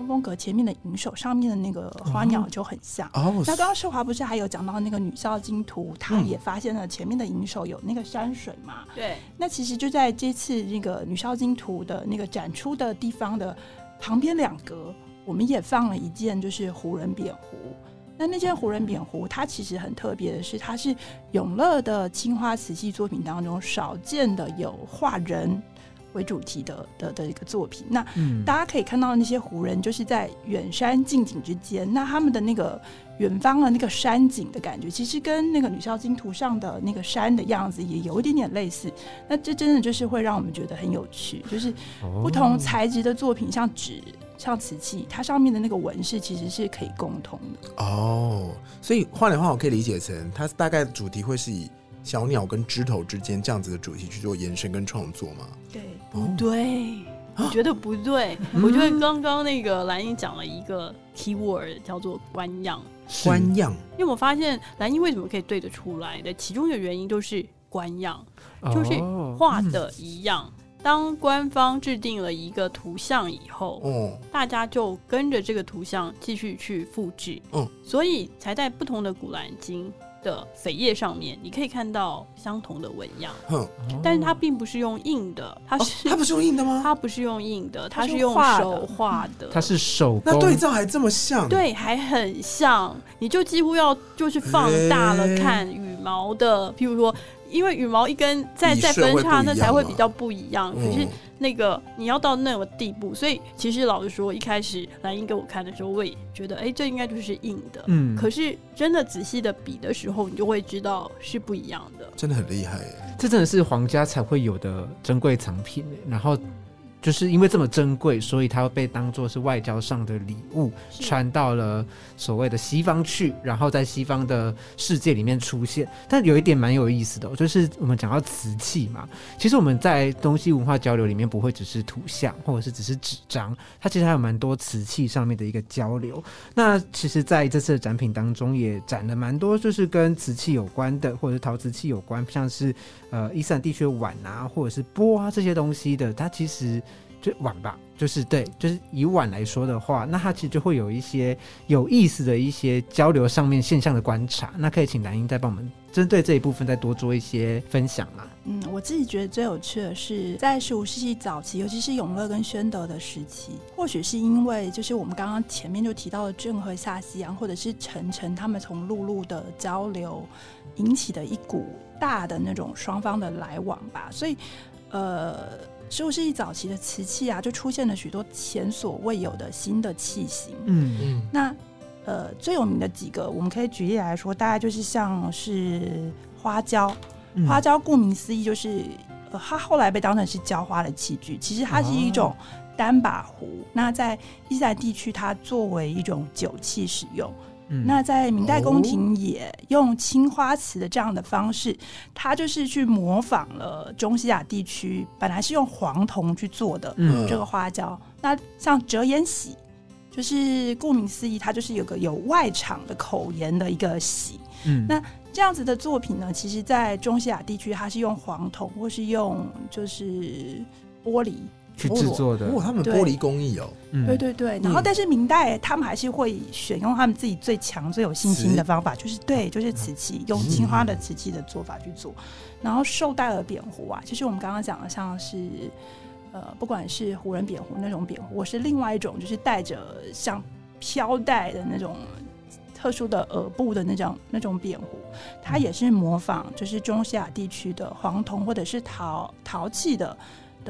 [SPEAKER 6] 松风格前面的银手上面的那个花鸟就很像。
[SPEAKER 2] 哦
[SPEAKER 6] 那刚刚世华不是还有讲到那个女孝经图，他
[SPEAKER 2] 嗯
[SPEAKER 6] 也发现了前面的银手有那个山水嘛？
[SPEAKER 5] 对，
[SPEAKER 6] 那其实就在这次那个女孝经图的那个展出的地方的旁边两格，我们也放了一件就是胡人扁壶。那那件胡人扁壶，它其实很特别的是，它是永乐的青花瓷器作品当中少见的有画人为主题的的的一个作品。那
[SPEAKER 3] 嗯
[SPEAKER 6] 大家可以看到那些湖人，就是在远山近景之间，那他们的那个远方的那个山景的感觉，其实跟那个女孝经图上的那个山的样子也有一点点类似。那这真的就是会让我们觉得很有趣，就是
[SPEAKER 3] 哦
[SPEAKER 6] 不同材质的作品，像纸、像瓷器，它上面的那个纹饰其实是可以共通的。
[SPEAKER 2] 哦，所以画莲花我可以理解成，它大概主题会是以小鸟跟枝头之间这样子的主题去做延伸跟创作吗？
[SPEAKER 6] 对，
[SPEAKER 2] 哦。
[SPEAKER 5] 不对，我觉得不对。我觉得刚刚那个蓝英讲了一个 keyword 叫做官样，
[SPEAKER 3] 是。
[SPEAKER 2] 官样。
[SPEAKER 5] 因为我发现蓝英为什么可以对得出来的，其中一个原因就是官样，就是
[SPEAKER 3] 哦
[SPEAKER 5] 画的一样。当官方制定了一个图像以后，
[SPEAKER 2] 哦，
[SPEAKER 5] 大家就跟着这个图像继续去复制，
[SPEAKER 2] 嗯，
[SPEAKER 5] 所以才在不同的古兰经的扉页上面，你可以看到相同的纹样，
[SPEAKER 2] 哼，
[SPEAKER 5] 但是它并不是用印的，它
[SPEAKER 2] 哦
[SPEAKER 5] 是、
[SPEAKER 2] 它不是用印的吗？
[SPEAKER 5] 它不是用印的，它
[SPEAKER 6] 它是
[SPEAKER 5] 是用手画的，
[SPEAKER 3] 它是手，
[SPEAKER 2] 那对照还这么像？，
[SPEAKER 5] 对，还很像，你就几乎要就是放大了看羽毛的，譬如说，因为羽毛一根再再分叉，那才会比较不一样。可是
[SPEAKER 2] 嗯，
[SPEAKER 5] 那个你要到那个地步，所以其实老实说，一开始蓝英给我看的时候，我也觉得，哎、这应该就是硬的。
[SPEAKER 3] 嗯
[SPEAKER 5] 可是真的仔细的比的时候，你就会知道是不一样的。
[SPEAKER 2] 真的很厉害耶。
[SPEAKER 3] 这真的是皇家才会有的珍贵藏品耶然后就是因为这么珍贵，所以它会被当做是外交上的礼物，传到了所谓的西方去，然后在西方的世界里面出现。但有一点蛮有意思的哦、就是我们讲到瓷器嘛，其实我们在东西文化交流里面不会只是图像，或者是只是纸张，它其实还有蛮多瓷器上面的一个交流。那其实在这次的展品当中，也展了蛮多就是跟瓷器有关的，或者是陶瓷器有关，像是呃伊斯兰地区的碗啊，或者是钵啊这些东西的，它其实就碗吧，就是对，就是以碗来说的话，那它其实就会有一些有意思的一些交流上面现象的观察。那可以请蓝英再帮我们针对这一部分再多做一些分享嘛？
[SPEAKER 6] 嗯，我自己觉得最有趣的是，在十五世纪早期，尤其是永乐跟宣德的时期，或许是因为就是我们刚刚前面就提到的郑和下西洋，或者是陈诚他们从陆路的交流引起的一股大的那种双方的来往吧，所以呃。十五世纪早期的瓷器啊，就出现了许多前所未有的新的器型。
[SPEAKER 3] 嗯
[SPEAKER 2] 嗯，
[SPEAKER 6] 那呃，最有名的几个，我们可以举例来说，大概就是像是花椒，
[SPEAKER 3] 嗯
[SPEAKER 6] 花椒顾名思义就是，呃，它后来被当成是浇花的器具，其实它是一种单把壶。那在伊斯兰地区，它作为一种酒器使用。
[SPEAKER 3] 嗯
[SPEAKER 6] 那在明代宫廷也用青花瓷的这样的方式，它就是去模仿了中西亚地区本来是用黄铜去做的，
[SPEAKER 3] 嗯
[SPEAKER 6] 这个花椒。那像折颜喜，就是顾名思义，它就是有个有外场的口沿的一个喜。
[SPEAKER 3] 嗯
[SPEAKER 6] 那这样子的作品呢，其实在中西亚地区，它是用黄铜或是用就是玻璃。
[SPEAKER 3] 去制作的，
[SPEAKER 2] 哇，他们玻璃工艺哦，
[SPEAKER 3] 嗯。
[SPEAKER 6] 对对对，然后但是明代他们还是会选用他们自己最强、最有信心的方法，就是对，就是瓷器，用青花的瓷器的做法去做。然后绶带耳扁壶啊，就是我们刚刚讲的，像是呃，不管是胡人扁壶那种扁壶，我是另外一种就是带着像飘带的那种特殊的耳部的那种那种扁壶，它也是模仿就是中西亚地区的黄铜或者是陶陶器的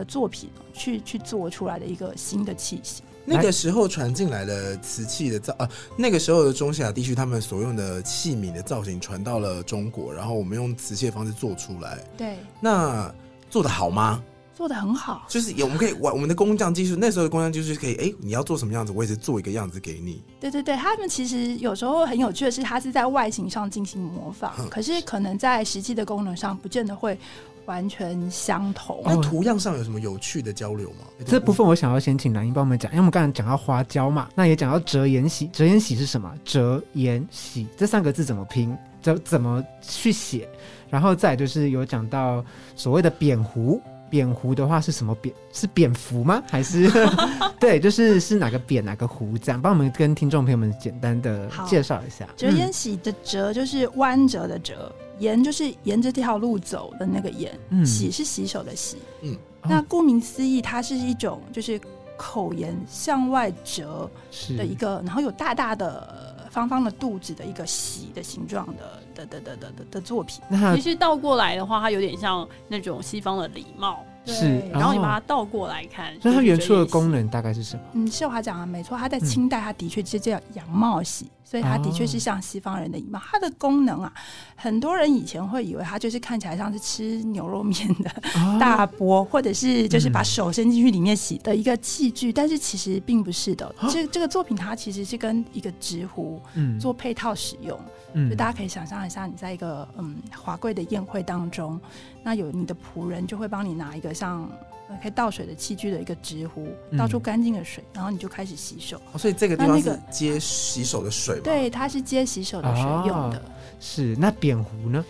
[SPEAKER 6] 的作品去去做出来的一个新的器型。
[SPEAKER 2] 那个时候传进来的瓷器的造啊，那个时候的中西亚地区他们所用的器皿的造型传到了中国，然后我们用瓷器的方式做出来，
[SPEAKER 6] 对，
[SPEAKER 2] 那做的好吗？
[SPEAKER 6] 做的很好。
[SPEAKER 2] 就是有我们可以玩我们的工匠技术，那时候的工匠技术可以，哎、你要做什么样子，我也是做一个样子给你。
[SPEAKER 6] 对对对，他们其实有时候很有趣的是，他是在外形上进行模仿，
[SPEAKER 2] 嗯
[SPEAKER 6] 可是可能在实际的功能上不见得会完全相同。
[SPEAKER 2] 那图样上有什么有趣的交流吗？
[SPEAKER 3] 这部分我想要先请蓝英帮我们讲，因为我们刚才讲到花椒嘛，那也讲到折颜喜，折颜喜是什么？折颜喜这三个字怎么拼？怎怎么去写？然后再就是有讲到所谓的扁壶。扁壶的话是什么扁？是蝙蝠吗？还是 对，就是是哪个扁哪个壶？这样帮我们跟听众朋友们简单的介绍一下。
[SPEAKER 6] 折烟喜的折就是弯折的折，沿就是沿着这条路走的那个沿，
[SPEAKER 3] 嗯
[SPEAKER 6] 洗是洗手的洗。
[SPEAKER 2] 嗯
[SPEAKER 6] 那顾名思义，它是一种就是口沿向外折
[SPEAKER 3] 是
[SPEAKER 6] 的一个，然后有大大的方方的肚子的一个喜的形状的的的的的的的作品。
[SPEAKER 3] 那
[SPEAKER 5] 其实倒过来的话，它有点像那种西方的礼貌，
[SPEAKER 3] 是
[SPEAKER 6] 对，
[SPEAKER 5] 然后你
[SPEAKER 3] 哦
[SPEAKER 5] 把它倒过来看，
[SPEAKER 3] 那它
[SPEAKER 5] 就是
[SPEAKER 3] 原初的功能大概是什么？
[SPEAKER 6] 嗯，秀华讲的没错，它在
[SPEAKER 3] 嗯
[SPEAKER 6] 清代它的确是叫羊帽洗，所以它的确是像西方人的礼帽。它的功能啊，很多人以前会以为它就是看起来像是吃牛肉面的
[SPEAKER 3] 啊
[SPEAKER 6] 大钵，或者是就是把
[SPEAKER 3] 嗯
[SPEAKER 6] 手伸进去里面洗的一个器具，但是其实并不是的。这这个作品它其实是跟一个直壶
[SPEAKER 3] 嗯
[SPEAKER 6] 做配套使用，
[SPEAKER 3] 嗯
[SPEAKER 6] 就大家可以想象一下，你在一个嗯华贵的宴会当中，那有你的仆人就会帮你拿一个像呃可以倒水的器具的一个直壶，
[SPEAKER 3] 嗯
[SPEAKER 6] 倒出干净的水，然后你就开始洗手。
[SPEAKER 2] 哦所以这个地方是接洗手的水吗？，
[SPEAKER 6] 对，它是接洗手的水用的。
[SPEAKER 3] 哦是那扁壶呢？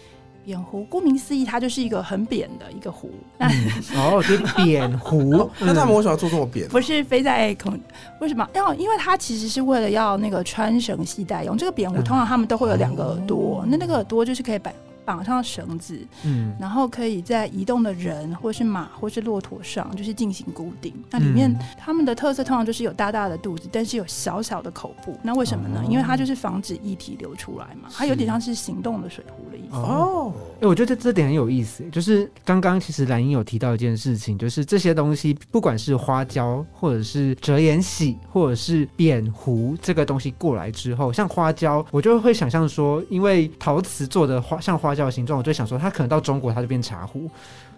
[SPEAKER 6] 扁壶，顾名思义，它就是一个很扁的一个壶，那
[SPEAKER 3] 哦，就是扁壶
[SPEAKER 2] 哦。那他们
[SPEAKER 3] 嗯
[SPEAKER 2] 为什么要做这么扁？
[SPEAKER 6] 不是飞在空。为什么？要因为它其实是为了要那个穿绳系带用。这个扁壶
[SPEAKER 3] 嗯
[SPEAKER 6] 通常他们都会有两个耳朵，
[SPEAKER 3] 哦
[SPEAKER 6] 那那个耳朵就是可以绑绑上绳子，
[SPEAKER 3] 嗯
[SPEAKER 6] 然后可以在移动的人或是马或是骆驼上，就是进行固定。那里面
[SPEAKER 3] 嗯
[SPEAKER 6] 他们的特色通常就是有大大的肚子，但是有小小的口部。那为什么呢？
[SPEAKER 3] 哦
[SPEAKER 6] 因为它就是防止液体流出来嘛，它有点像是行动的水壶的意思。
[SPEAKER 3] 哦，哎、我觉得这点很有意思，就是刚刚其实蓝英有提到一件事情，就是这些东西，不管是花椒，或者是折颜喜，或者是扁壶这个东西过来之后，像花椒，我就会想象说，因为陶瓷做的花像花椒的形状，我就想说，它可能到中国它就变茶壶。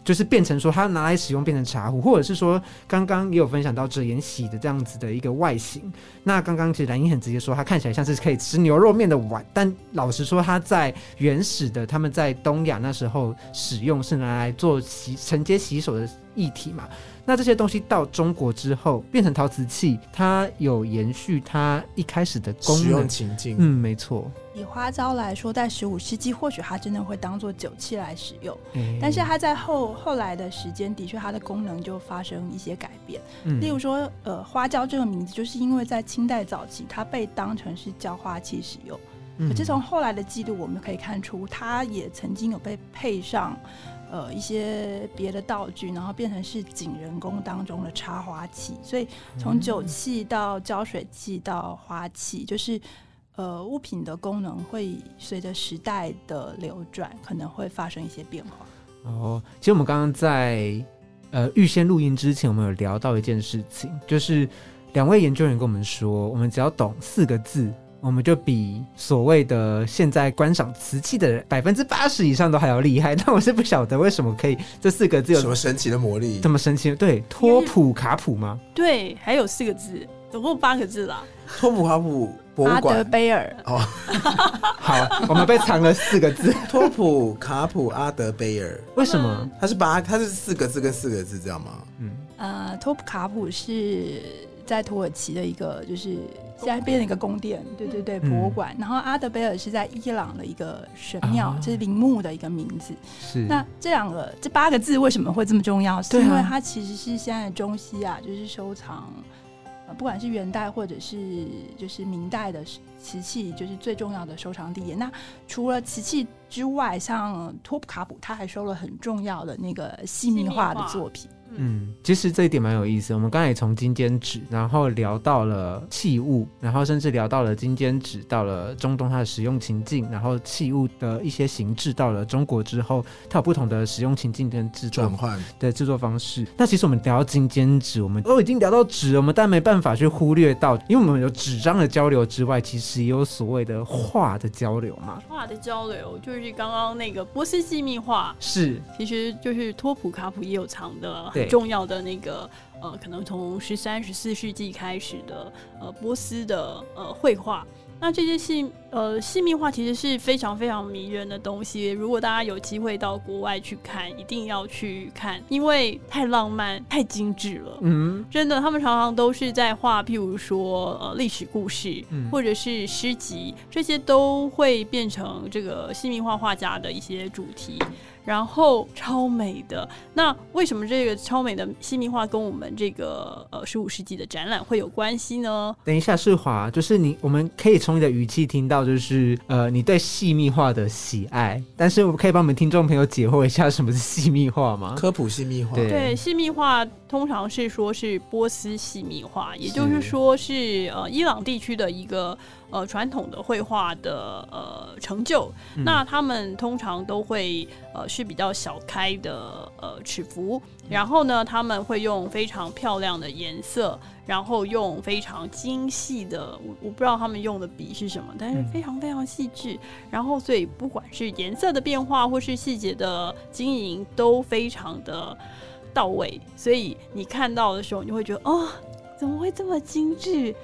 [SPEAKER 3] 就是变成说它拿来使用变成茶壶，或者是说刚刚也有分享到折颜喜的这样子的一个外形。那刚刚其实兰英很直接说，它看起来像是可以吃牛肉面的碗，但老实说，它在原始的他们在东亚那时候使用是拿来做洗承接洗手的液体嘛。那这些东西到中国之后变成陶瓷器，它有延续它一开始的功
[SPEAKER 2] 使用
[SPEAKER 3] 能。
[SPEAKER 2] 情境。
[SPEAKER 3] 嗯，没错。
[SPEAKER 6] 以花椒来说，在十五世纪，或许它真的会当做酒器来使用，
[SPEAKER 3] 诶
[SPEAKER 6] 但是它在后后来的时间，的确它的功能就发生一些改变。
[SPEAKER 3] 嗯
[SPEAKER 6] 例如说，呃，花椒这个名字，就是因为在清代早期，它被当成是浇花器使用。
[SPEAKER 3] 嗯
[SPEAKER 6] 可是从后来的记录，我们可以看出，它也曾经有被配上。呃，一些别的道具，然后变成是景人宫当中的插花器，所以从酒器到浇水器到花器，就是呃物品的功能会随着时代的流转，可能会发生一些变化。
[SPEAKER 3] 哦，其实我们刚刚在呃预先录音之前，我们有聊到一件事情，就是两位研究员跟我们说，我们只要懂四个字。我们就比所谓的现在观赏瓷器的人百分之八十以上都还要厉害，但我是不晓得为什么可以这四个字有
[SPEAKER 2] 什么神奇的魔力
[SPEAKER 3] 这？么神奇？对，托普卡普吗？
[SPEAKER 5] 对，还有四个字，总共八个字啦。
[SPEAKER 2] 托普卡普博
[SPEAKER 6] 阿德
[SPEAKER 2] 物馆，
[SPEAKER 6] 贝尔，哦
[SPEAKER 3] 好，我们被藏了四个字，
[SPEAKER 2] 托普卡普阿德贝尔，
[SPEAKER 3] 为什么？
[SPEAKER 2] 它是八，它是四个字跟四个字知道吗？
[SPEAKER 3] 嗯，
[SPEAKER 6] 呃，托普卡普是在土耳其的一个，就是现在变成一个宫殿，对对对，
[SPEAKER 3] 嗯
[SPEAKER 6] 博物馆。然后阿德贝尔是在伊朗的一个神庙，
[SPEAKER 3] 啊
[SPEAKER 6] 这是陵墓的一个名字。
[SPEAKER 3] 是
[SPEAKER 6] 那这两个这八个字为什么会这么重要？是因为它其实是现在中西亚就是收藏，呃，不管是元代或者是就是明代的瓷器，就是最重要的收藏地点。那除了瓷器之外，像托普卡普，他还收了很重要的那个细密画的作品。
[SPEAKER 3] 嗯，其实这一点蛮有意思。我们刚才也从金尖纸，然后聊到了器物，然后甚至聊到了金尖纸，到了中东它的使用情境，然后器物的一些形制到了中国之后，它有不同的使用情境跟制作
[SPEAKER 2] 转换
[SPEAKER 3] 的制作方式。那其实我们聊到金尖纸，我们都已经聊到纸，我们但没办法去忽略到，因为我们有纸张的交流之外，其实也有所谓的画的交流嘛？
[SPEAKER 5] 画的交流就是刚刚那个波斯细密画，
[SPEAKER 3] 是，
[SPEAKER 5] 其实就是托普卡普也有藏的
[SPEAKER 3] 对
[SPEAKER 5] 很重要的那个呃，可能从十三、十四世纪开始的呃波斯的呃绘画。那这些细呃细密画其实是非常非常迷人的东西。如果大家有机会到国外去看，一定要去看，因为太浪漫、太精致了。
[SPEAKER 3] 嗯，
[SPEAKER 5] 真的，他们常常都是在画，譬如说呃历史故事，
[SPEAKER 3] 嗯
[SPEAKER 5] 或者是诗集，这些都会变成这个细密画画家的一些主题。然后超美的，那为什么这个超美的细密画跟我们这个呃十五世纪的展览会有关系呢？
[SPEAKER 3] 等一下，世华，就是你，我们可以从你的语气听到，就是呃，你对细密画的喜爱。但是，我可以帮我们听众朋友解惑一下，什么是细密画吗？
[SPEAKER 2] 科普细密画，
[SPEAKER 3] 对
[SPEAKER 5] 对，细密画通常是说是波斯细密画，也就是说是呃伊朗地区的一个呃传统的绘画的呃成就。
[SPEAKER 3] 嗯
[SPEAKER 5] 那他们通常都会呃是比较小开的呃尺幅，然后呢他们会用非常漂亮的颜色，然后用非常精细的，我我不知道他们用的笔是什么，但是
[SPEAKER 3] 嗯
[SPEAKER 5] 非常非常细致。然后所以不管是颜色的变化或是细节的经营，都非常的到位。所以你看到的时候，你会觉得哦，怎么会这么精致？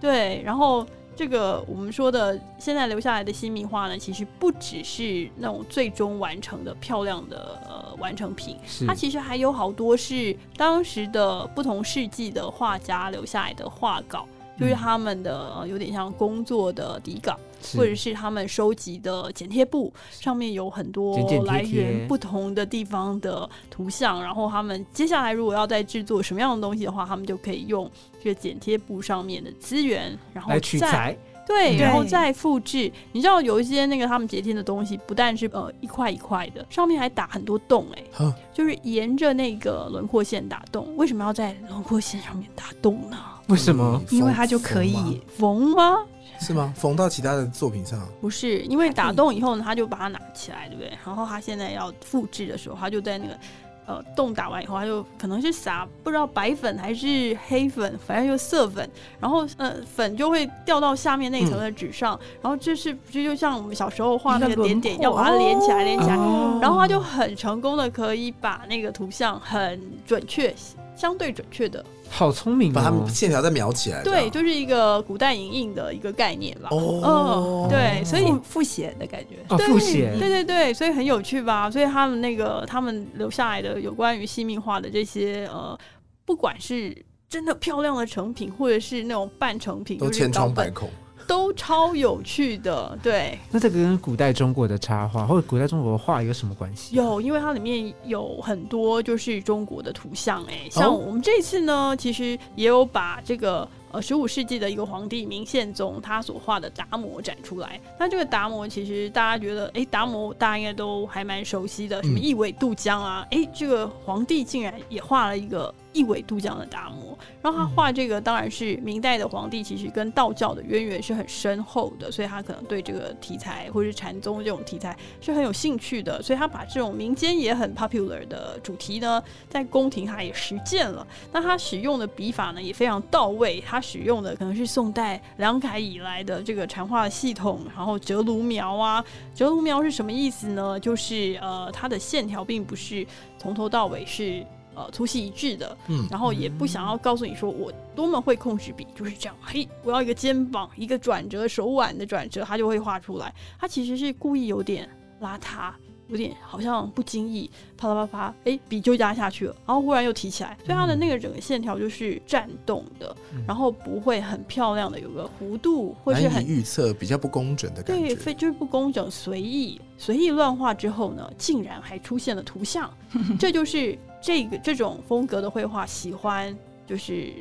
[SPEAKER 5] 对，然后。这个我们说的现在留下来的新米画呢，其实不只是那种最终完成的漂亮的呃完成品，它其实还有好多是当时的不同世纪的画家留下来的画稿，就是他们的、呃有点像工作的底稿，
[SPEAKER 3] 是
[SPEAKER 5] 或者是他们收集的剪贴簿，上面有很多来源不同的地方的图像，然后他们接下来如果要再制作什么样的东西的话，他们就可以用这个剪贴簿上面的资源，然后
[SPEAKER 3] 来取
[SPEAKER 5] 再
[SPEAKER 3] 材，
[SPEAKER 5] 对，
[SPEAKER 3] 嗯
[SPEAKER 5] 然后再复制。你知道有一些那个他们截天的东西，不但是呃一块一块的，上面还打很多洞、哎，
[SPEAKER 2] 呵
[SPEAKER 5] 就是沿着那个轮廓线打洞。为什么要在轮廓线上面打洞呢？
[SPEAKER 3] 为什么？
[SPEAKER 2] 嗯
[SPEAKER 6] 因为它就可以
[SPEAKER 2] 缝吗
[SPEAKER 5] 缝吗？
[SPEAKER 2] 是吗？缝到其他的作品上，
[SPEAKER 5] 不是，因为打洞以后呢，他就把它拿起来，对不对？然后他现在要复制的时候，他就在那个呃洞打完以后，他就可能是撒不知道白粉还是黑粉，反正就色粉，然后呃粉就会掉到下面那一层的纸上，然后这是这就像我们小时候画那个点点，要把它连起来，连起来，
[SPEAKER 3] 哦
[SPEAKER 5] 然后他就很成功的可以把那个图像很准确。相对准确的，
[SPEAKER 3] 好聪明
[SPEAKER 2] 把它
[SPEAKER 3] 哦
[SPEAKER 2] 们！线条再描起来。
[SPEAKER 5] 对，就是一个古代影印的一个概念吧。
[SPEAKER 2] 哦
[SPEAKER 5] 嗯，对，所以
[SPEAKER 6] 复复写的感觉。
[SPEAKER 3] 哦，
[SPEAKER 5] 对
[SPEAKER 3] 复写
[SPEAKER 5] 对对对，所以很有趣吧？所以他们那个他们留下来的有关于细密画的这些呃，不管是真的漂亮的成品，或者是那种半成品，
[SPEAKER 2] 都千疮百孔。
[SPEAKER 5] 都超有趣的。对，
[SPEAKER 3] 那这个跟古代中国的插画或者古代中国的画有什么关系？
[SPEAKER 5] 有，因为它里面有很多就是中国的图像，哎，像
[SPEAKER 2] 哦
[SPEAKER 5] 我们这次呢，其实也有把这个呃十五世纪的一个皇帝明宪宗他所画的达摩展出来。那这个达摩其实大家觉得，哎，达摩大家应该都还蛮熟悉的，什么
[SPEAKER 2] 嗯
[SPEAKER 5] 一苇渡江啊，哎、这个皇帝竟然也画了一个一苇渡江的达摩。然后他画这个当然是明代的皇帝，其实跟道教的渊源是很深厚的，所以他可能对这个题材或者是禅宗这种题材是很有兴趣的，所以他把这种民间也很 popular 的主题呢，在宫廷他也实践了。那他使用的笔法呢也非常到位，他使用的可能是宋代梁楷以来的这个禅画系统，然后折炉描啊，折炉描是什么意思呢？就是呃，它的线条并不是从头到尾是呃粗细一致的，
[SPEAKER 2] 嗯，
[SPEAKER 5] 然后也不想要告诉你说我多么会控制笔，就是这样。嘿，我要一个肩膀，一个转折，手腕的转折，他就会画出来。他其实是故意有点邋遢，有点好像不经意，啪啦啪啪，哎，笔就压下去了，然后忽然又提起来，所以它的那个整个线条就是颤动的，
[SPEAKER 3] 嗯
[SPEAKER 5] 然后不会很漂亮的有个弧度，或是很
[SPEAKER 2] 预测，比较不工整的感
[SPEAKER 5] 对，
[SPEAKER 2] 觉。
[SPEAKER 5] 非就是不工整、随意、随意乱画之后呢，竟然还出现了图像，这就是这个这种风格的绘画喜欢就是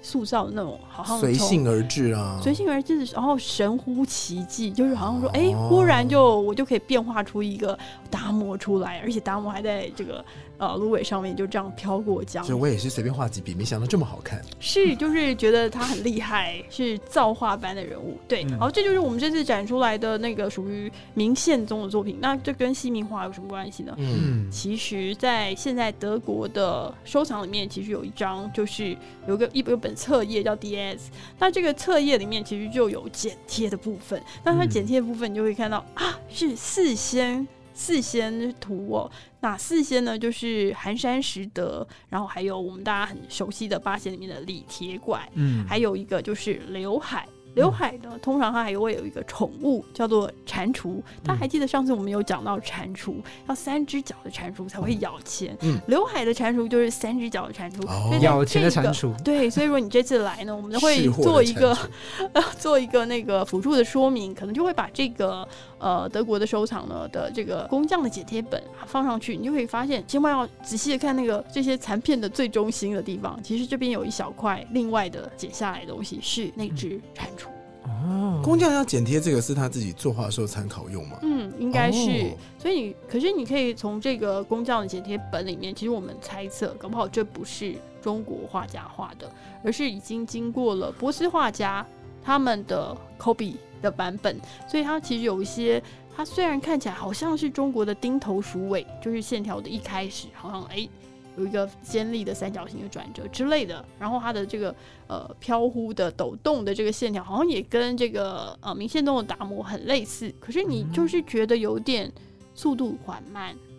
[SPEAKER 5] 塑造那种，好像
[SPEAKER 2] 随性而至啊，
[SPEAKER 5] 随性而至，然后神乎其技，就是好像说，哎、
[SPEAKER 2] 哦。
[SPEAKER 5] 忽然就我就可以变化出一个达摩出来，而且达摩还在这个呃芦苇上面就这样飘过江，
[SPEAKER 2] 所以我也是随便画几笔，没想到这么好看。
[SPEAKER 5] 是，就是觉得他很厉害，是造化般的人物。对，
[SPEAKER 3] 嗯
[SPEAKER 5] 好，这就是我们这次展出来的那个属于明宪宗的作品。那这跟西明画有什么关系呢？
[SPEAKER 2] 嗯，
[SPEAKER 3] 嗯，
[SPEAKER 5] 其实，在现在德国的收藏里面，其实有一张，就是有个一本本册页叫 DS，那这个册页里面其实就有剪贴的部分。那它
[SPEAKER 3] 嗯
[SPEAKER 5] 剪贴的部分，你就会看到、啊，是四仙四仙图哦。那四仙呢，就是寒山拾得，然后还有我们大家很熟悉的八仙里面的李铁拐，
[SPEAKER 3] 嗯，
[SPEAKER 5] 还有一个就是刘海。刘海呢，通常它还会有一个宠物叫做蟾蜍。大家还记得上次我们有讲到蟾蜍，要三只脚的蟾蜍才会咬钱。
[SPEAKER 2] 嗯
[SPEAKER 5] 刘海的蟾蜍就是三只脚的蟾蜍，
[SPEAKER 2] 哦
[SPEAKER 5] 所以在
[SPEAKER 3] 咬钱的
[SPEAKER 5] 这个
[SPEAKER 3] 蟾蜍
[SPEAKER 5] 对，所以说你这次来呢，我们会做一个呃 做一个那个辅助的说明，可能就会把这个呃德国的收藏呢的这个工匠的剪贴本啊放上去，你就会发现，千万要仔细的看那个这些残片的最中心的地方，其实这边有一小块另外的剪下来的东西是那只蟾蜍。
[SPEAKER 3] 哦，
[SPEAKER 2] 工匠要剪贴这个是他自己作画的时候参考用吗？
[SPEAKER 5] 嗯，应该是。
[SPEAKER 2] 哦
[SPEAKER 5] 所以你，可是你可以从这个工匠的剪贴本里面，其实我们猜测，搞不好这不是中国画家画的，而是已经经过了波斯画家他们的 copy 的版本，所以它其实有一些，它虽然看起来好像是中国的钉头鼠尾，就是线条的一开始好像哎。有一个尖利的三角形的转折之类的，然后它的这个呃飘忽的抖动的这个线条，好像也跟这个呃明线洞的达摩很类似，可是你就是觉得有点速度缓慢，
[SPEAKER 3] 嗯，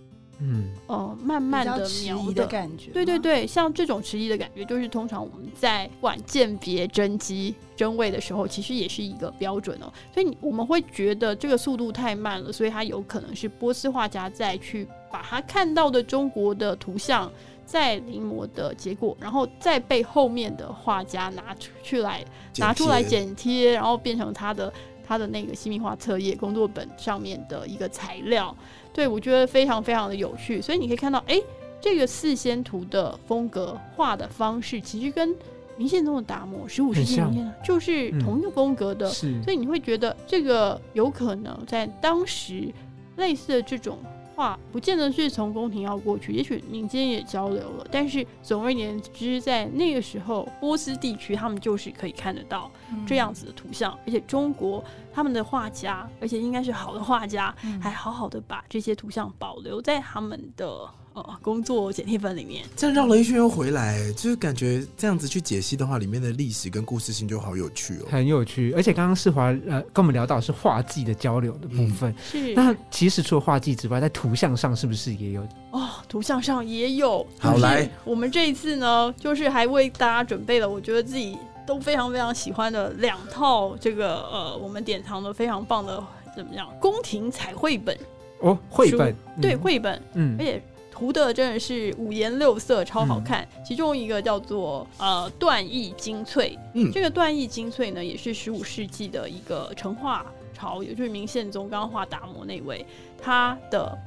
[SPEAKER 5] 呃，慢慢的描
[SPEAKER 6] 的感觉。
[SPEAKER 5] 对对，对，像这种迟疑的感觉，就是通常我们在管鉴别真机真伪的时候，其实也是一个标准哦。所以你我们会觉得这个速度太慢了，所以它有可能是波斯画家再去把他看到的中国的图像再临摹的结果，然后再被后面的画家拿出去来 拿出来
[SPEAKER 2] 剪贴
[SPEAKER 5] 剪贴，然后变成他的他的那个西密画册页工作本上面的一个材料。对我觉得非常非常的有趣，所以你可以看到，哎，这个四仙图的风格画的方式，其实跟明宪宗的达摩十五世纪
[SPEAKER 3] 很像。
[SPEAKER 5] 里面呢，就是
[SPEAKER 3] 嗯。
[SPEAKER 5] 同一个风格的。
[SPEAKER 3] 是，
[SPEAKER 5] 所以你会觉得这个有可能在当时类似的这种画，不见得是从宫廷要过去，也许民间也交流了。但是总而言之，在那个时候，波斯地区他们就是可以看得到
[SPEAKER 6] 嗯
[SPEAKER 5] 这样子的图像，而且中国他们的画家，而且应该是好的画家，
[SPEAKER 6] 嗯
[SPEAKER 5] 还好好的把这些图像保留在他们的呃工作剪贴本里面。
[SPEAKER 2] 这样绕了一圈又回来，就是感觉这样子去解析的话，里面的历史跟故事性就好有趣哦。
[SPEAKER 3] 很有趣。而且刚刚世华呃跟我们聊到是画技的交流的部分，
[SPEAKER 5] 是
[SPEAKER 3] 那其实除了画技之外，在图像上是不是也有？
[SPEAKER 5] 哦，图像上也有。
[SPEAKER 2] 好来，
[SPEAKER 5] 我们这一次呢，就是还为大家准备了，我觉得自己都非常非常喜欢的两套这个呃，我们典藏的非常棒的怎么样宫廷彩绘本，
[SPEAKER 3] 哦，绘本
[SPEAKER 5] 书，对
[SPEAKER 3] 嗯
[SPEAKER 5] 绘本，
[SPEAKER 3] 嗯
[SPEAKER 5] 而且涂的真的是五颜六色，超好看。其中一个叫做呃段艺精粹，
[SPEAKER 2] 嗯
[SPEAKER 5] 这个段艺精粹呢，也是十五世纪的一个成化朝，也就是明宪宗刚刚画达摩那位，他的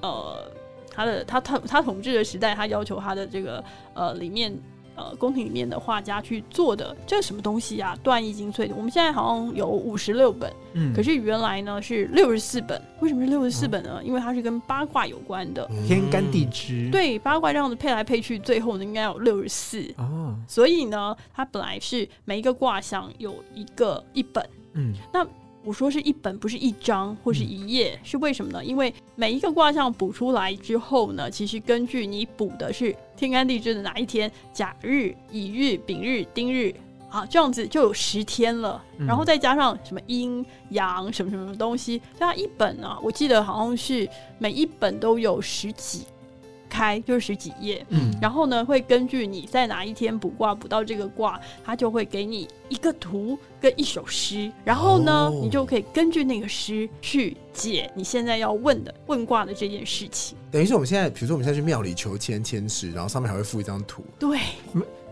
[SPEAKER 5] 呃他的他他他统治的时代，他要求他的这个呃里面。呃，宫廷里面的画家去做的这是什么东西啊？段艺精粹，我们现在好像有五十六本，
[SPEAKER 3] 嗯
[SPEAKER 5] 可是原来呢是六十四本。为什么是六十
[SPEAKER 2] 哦
[SPEAKER 5] 四本呢？因为它是跟八卦有关的。
[SPEAKER 3] 天干地支，
[SPEAKER 5] 对，八卦这样子配来配去，最后呢应该有六十四。
[SPEAKER 3] 哦，
[SPEAKER 5] 所以呢，它本来是每一个卦象有一个一本。
[SPEAKER 3] 嗯
[SPEAKER 5] 我说是一本，不是一张或是一页，是为什么呢？因为每一个卦象补出来之后呢，其实根据你补的是天干地支的哪一天，甲日、乙日、丙日、丁日。啊，这样子就有十天了，
[SPEAKER 3] 嗯
[SPEAKER 5] 然后再加上什么阴阳什么什么东西，所以它一本呢、我记得好像是每一本都有十几开，就是十几页。
[SPEAKER 3] 嗯，
[SPEAKER 5] 然后呢，会根据你在哪一天补卦补到这个卦，它就会给你一个图跟一首诗，然后呢，
[SPEAKER 2] 哦
[SPEAKER 5] 你就可以根据那个诗去解你现在要问的问卦的这件事情。
[SPEAKER 2] 等于是我们现在，比如说我们现在去庙里求签签诗，然后上面还会附一张图，
[SPEAKER 5] 对，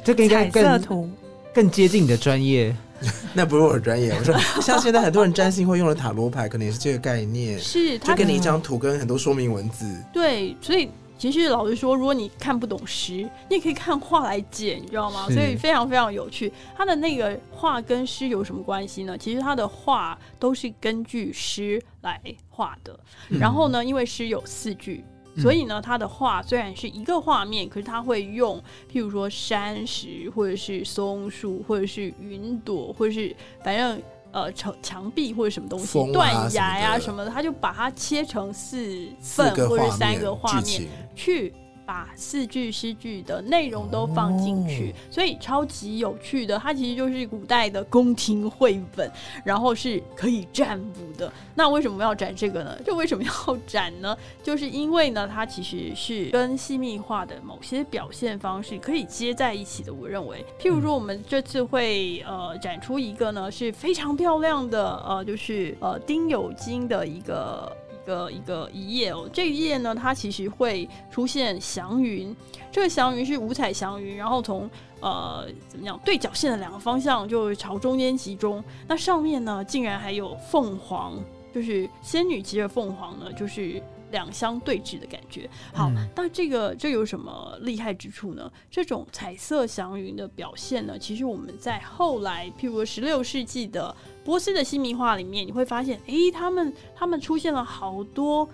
[SPEAKER 3] 这个应该更
[SPEAKER 6] 图，
[SPEAKER 3] 更接近你的专业。
[SPEAKER 2] 那不是我的专业。我说，像现在很多人占星会用的塔罗牌，可能也是这个概念，
[SPEAKER 5] 是它
[SPEAKER 2] 就给你一张图跟很多说明文字。
[SPEAKER 5] 对，所以其实老实说，如果你看不懂诗，你也可以看画来解，你知道吗？所以非常非常有趣。他的那个画跟诗有什么关系呢？其实他的画都是根据诗来画的。然后呢，因为诗有四句。所以呢，他的画虽然是一个画面，可是他会用，譬如说山石，或者是松树，或者是云朵，或者是反正呃墙墙壁或者什么东西
[SPEAKER 2] 啊
[SPEAKER 5] 断崖呀、
[SPEAKER 2] 什么的
[SPEAKER 5] 什么的，它就把它切成四
[SPEAKER 2] 四
[SPEAKER 5] 份或者三个画面，去把四句诗句的内容都放进去，
[SPEAKER 2] 哦
[SPEAKER 5] 所以超级有趣的。它其实就是古代的宫廷绘本，然后是可以占卜的。那为什么要展这个呢？就为什么要展呢？就是因为呢，它其实是跟细密画的某些表现方式可以接在一起的。我认为，譬如说，我们这次会呃展出一个呢是非常漂亮的呃，就是呃丁酉金的一个。个一个一页哦，这一页呢，它其实会出现祥云，这个祥云是五彩祥云，然后从呃怎么样对角线的两个方向就朝中间集中，那上面呢竟然还有凤凰，就是仙女骑着凤凰呢，就是两相对峙的感觉。好，
[SPEAKER 3] 嗯
[SPEAKER 5] 那这个这有什么厉害之处呢？这种彩色祥云的表现呢，其实我们在后来，譬如十六世纪的波斯的西密画里面，你会发现，诶，他们他们出现了好多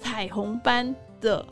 [SPEAKER 5] 彩虹般的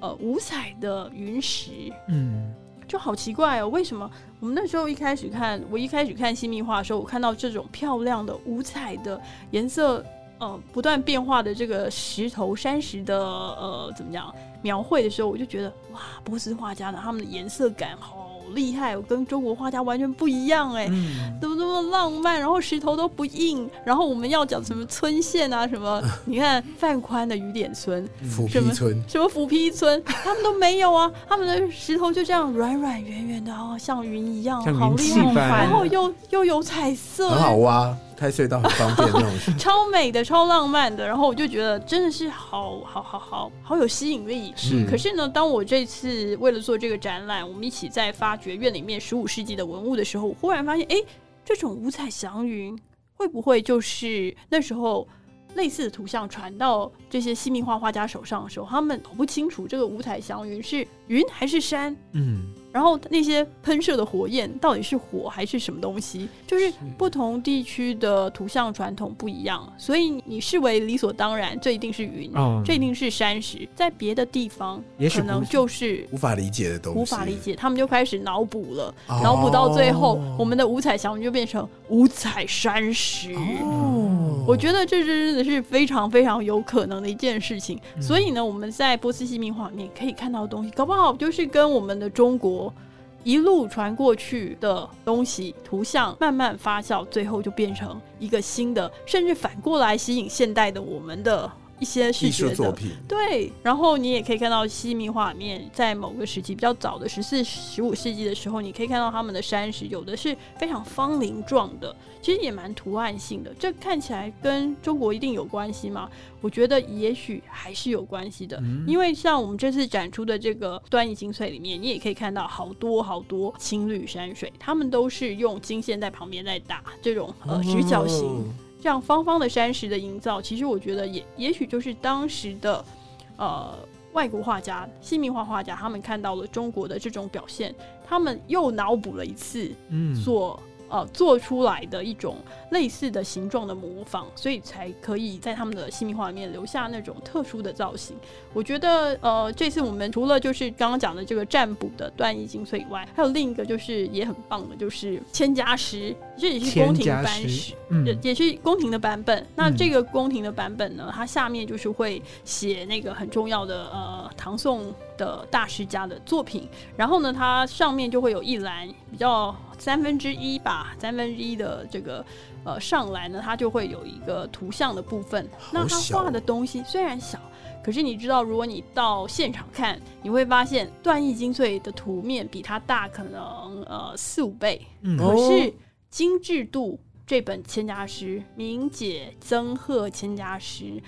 [SPEAKER 5] 呃五彩的云石，
[SPEAKER 3] 嗯，
[SPEAKER 5] 就好奇怪哦，为什么我们那时候一开始看，我一开始看新密画的时候，我看到这种漂亮的五彩的颜色，呃，不断变化的这个石头山石的呃怎么讲描绘的时候，我就觉得哇，波斯画家呢他们的颜色感好厉害我，跟中国画家完全不一样哎。
[SPEAKER 3] 嗯
[SPEAKER 5] 怎么这么浪漫？然后石头都不硬，然后我们要讲什么村线啊，什么？你看范宽的雨点村，
[SPEAKER 2] 腐
[SPEAKER 5] 什么
[SPEAKER 2] 皮村，
[SPEAKER 5] 什么虎皮村，他们都没有啊，他们的石头就这样软软圆圆的哦，像云一样，好厉害，然后又又有彩色，
[SPEAKER 2] 很好挖，开隧道很方便那种。
[SPEAKER 5] 超美的，超浪漫的。然后我就觉得真的是好好好好好有吸引力。
[SPEAKER 2] 是
[SPEAKER 5] 可是呢，当我这次为了做这个展览，我们一起在发掘院里面十五世纪的文物的时候，我忽然发现，哎，这种五彩祥云会不会就是那时候类似的图像传到这些西密画画家手上的时候，他们搞不清楚这个五彩祥云是云还是山？
[SPEAKER 3] 嗯，
[SPEAKER 5] 然后那些喷射的火焰到底是火还是什么东西？就是不同地区的图像传统不一样，所以你视为理所当然，这一定是云，
[SPEAKER 3] 哦，
[SPEAKER 5] 这一定是山石。在别的地方，
[SPEAKER 3] 也许
[SPEAKER 5] 可能就是
[SPEAKER 2] 无法理解的东西，
[SPEAKER 5] 无法理解，他们就开始脑补了，
[SPEAKER 2] 哦
[SPEAKER 5] 脑补到最后，我们的五彩祥云就变成五彩山石。
[SPEAKER 2] 哦，
[SPEAKER 5] 我觉得这真的是非常非常有可能的一件事情。
[SPEAKER 3] 嗯
[SPEAKER 5] 所以呢，我们在波斯西密画里面可以看到的东西，搞不好就是跟我们的中国一路传过去的东西图像慢慢发酵，最后就变成一个新的，甚至反过来吸引现代的我们的一些视觉的。
[SPEAKER 2] 作品，
[SPEAKER 5] 对，然后你也可以看到西米画面，在某个时期比较早的十四、十五世纪的时候，你可以看到他们的山石，有的是非常方棱状的，其实也蛮图案性的。这看起来跟中国一定有关系吗？我觉得也许还是有关系的，因为像我们这次展出的这个端倪精粹里面，你也可以看到好多好多青绿山水，他们都是用金线在旁边在打这种呃直角形。
[SPEAKER 2] 哦
[SPEAKER 5] 这样方方的山石的营造，其实我觉得也也许就是当时的呃外国画家、西密画画家，他们看到了中国的这种表现，他们又脑补了一次
[SPEAKER 3] 嗯，
[SPEAKER 5] 所呃做出来的一种类似的形状的模仿，所以才可以在他们的西密画里面留下那种特殊的造型。我觉得呃这次我们除了就是刚刚讲的这个占卜的断译精粹以外，还有另一个就是也很棒的，就是千家诗，这也是宫廷
[SPEAKER 3] 千家诗
[SPEAKER 5] 班诗。
[SPEAKER 3] 嗯
[SPEAKER 5] 也也是宫廷的版本。那
[SPEAKER 3] 嗯
[SPEAKER 5] 这个宫廷的版本呢，它下面就是会写那个很重要的呃唐宋的大师家的作品，然后呢，它上面就会有一栏比较三分之一吧，三分之一的这个。呃，上来呢，它就会有一个图像的部分。那它画的东西虽然小，可是你知道，如果你到现场看，你会发现段义精粹的图面比它大可能呃四五倍。
[SPEAKER 3] 嗯
[SPEAKER 5] 可是精致度这本千家诗，明解曾贺千家诗，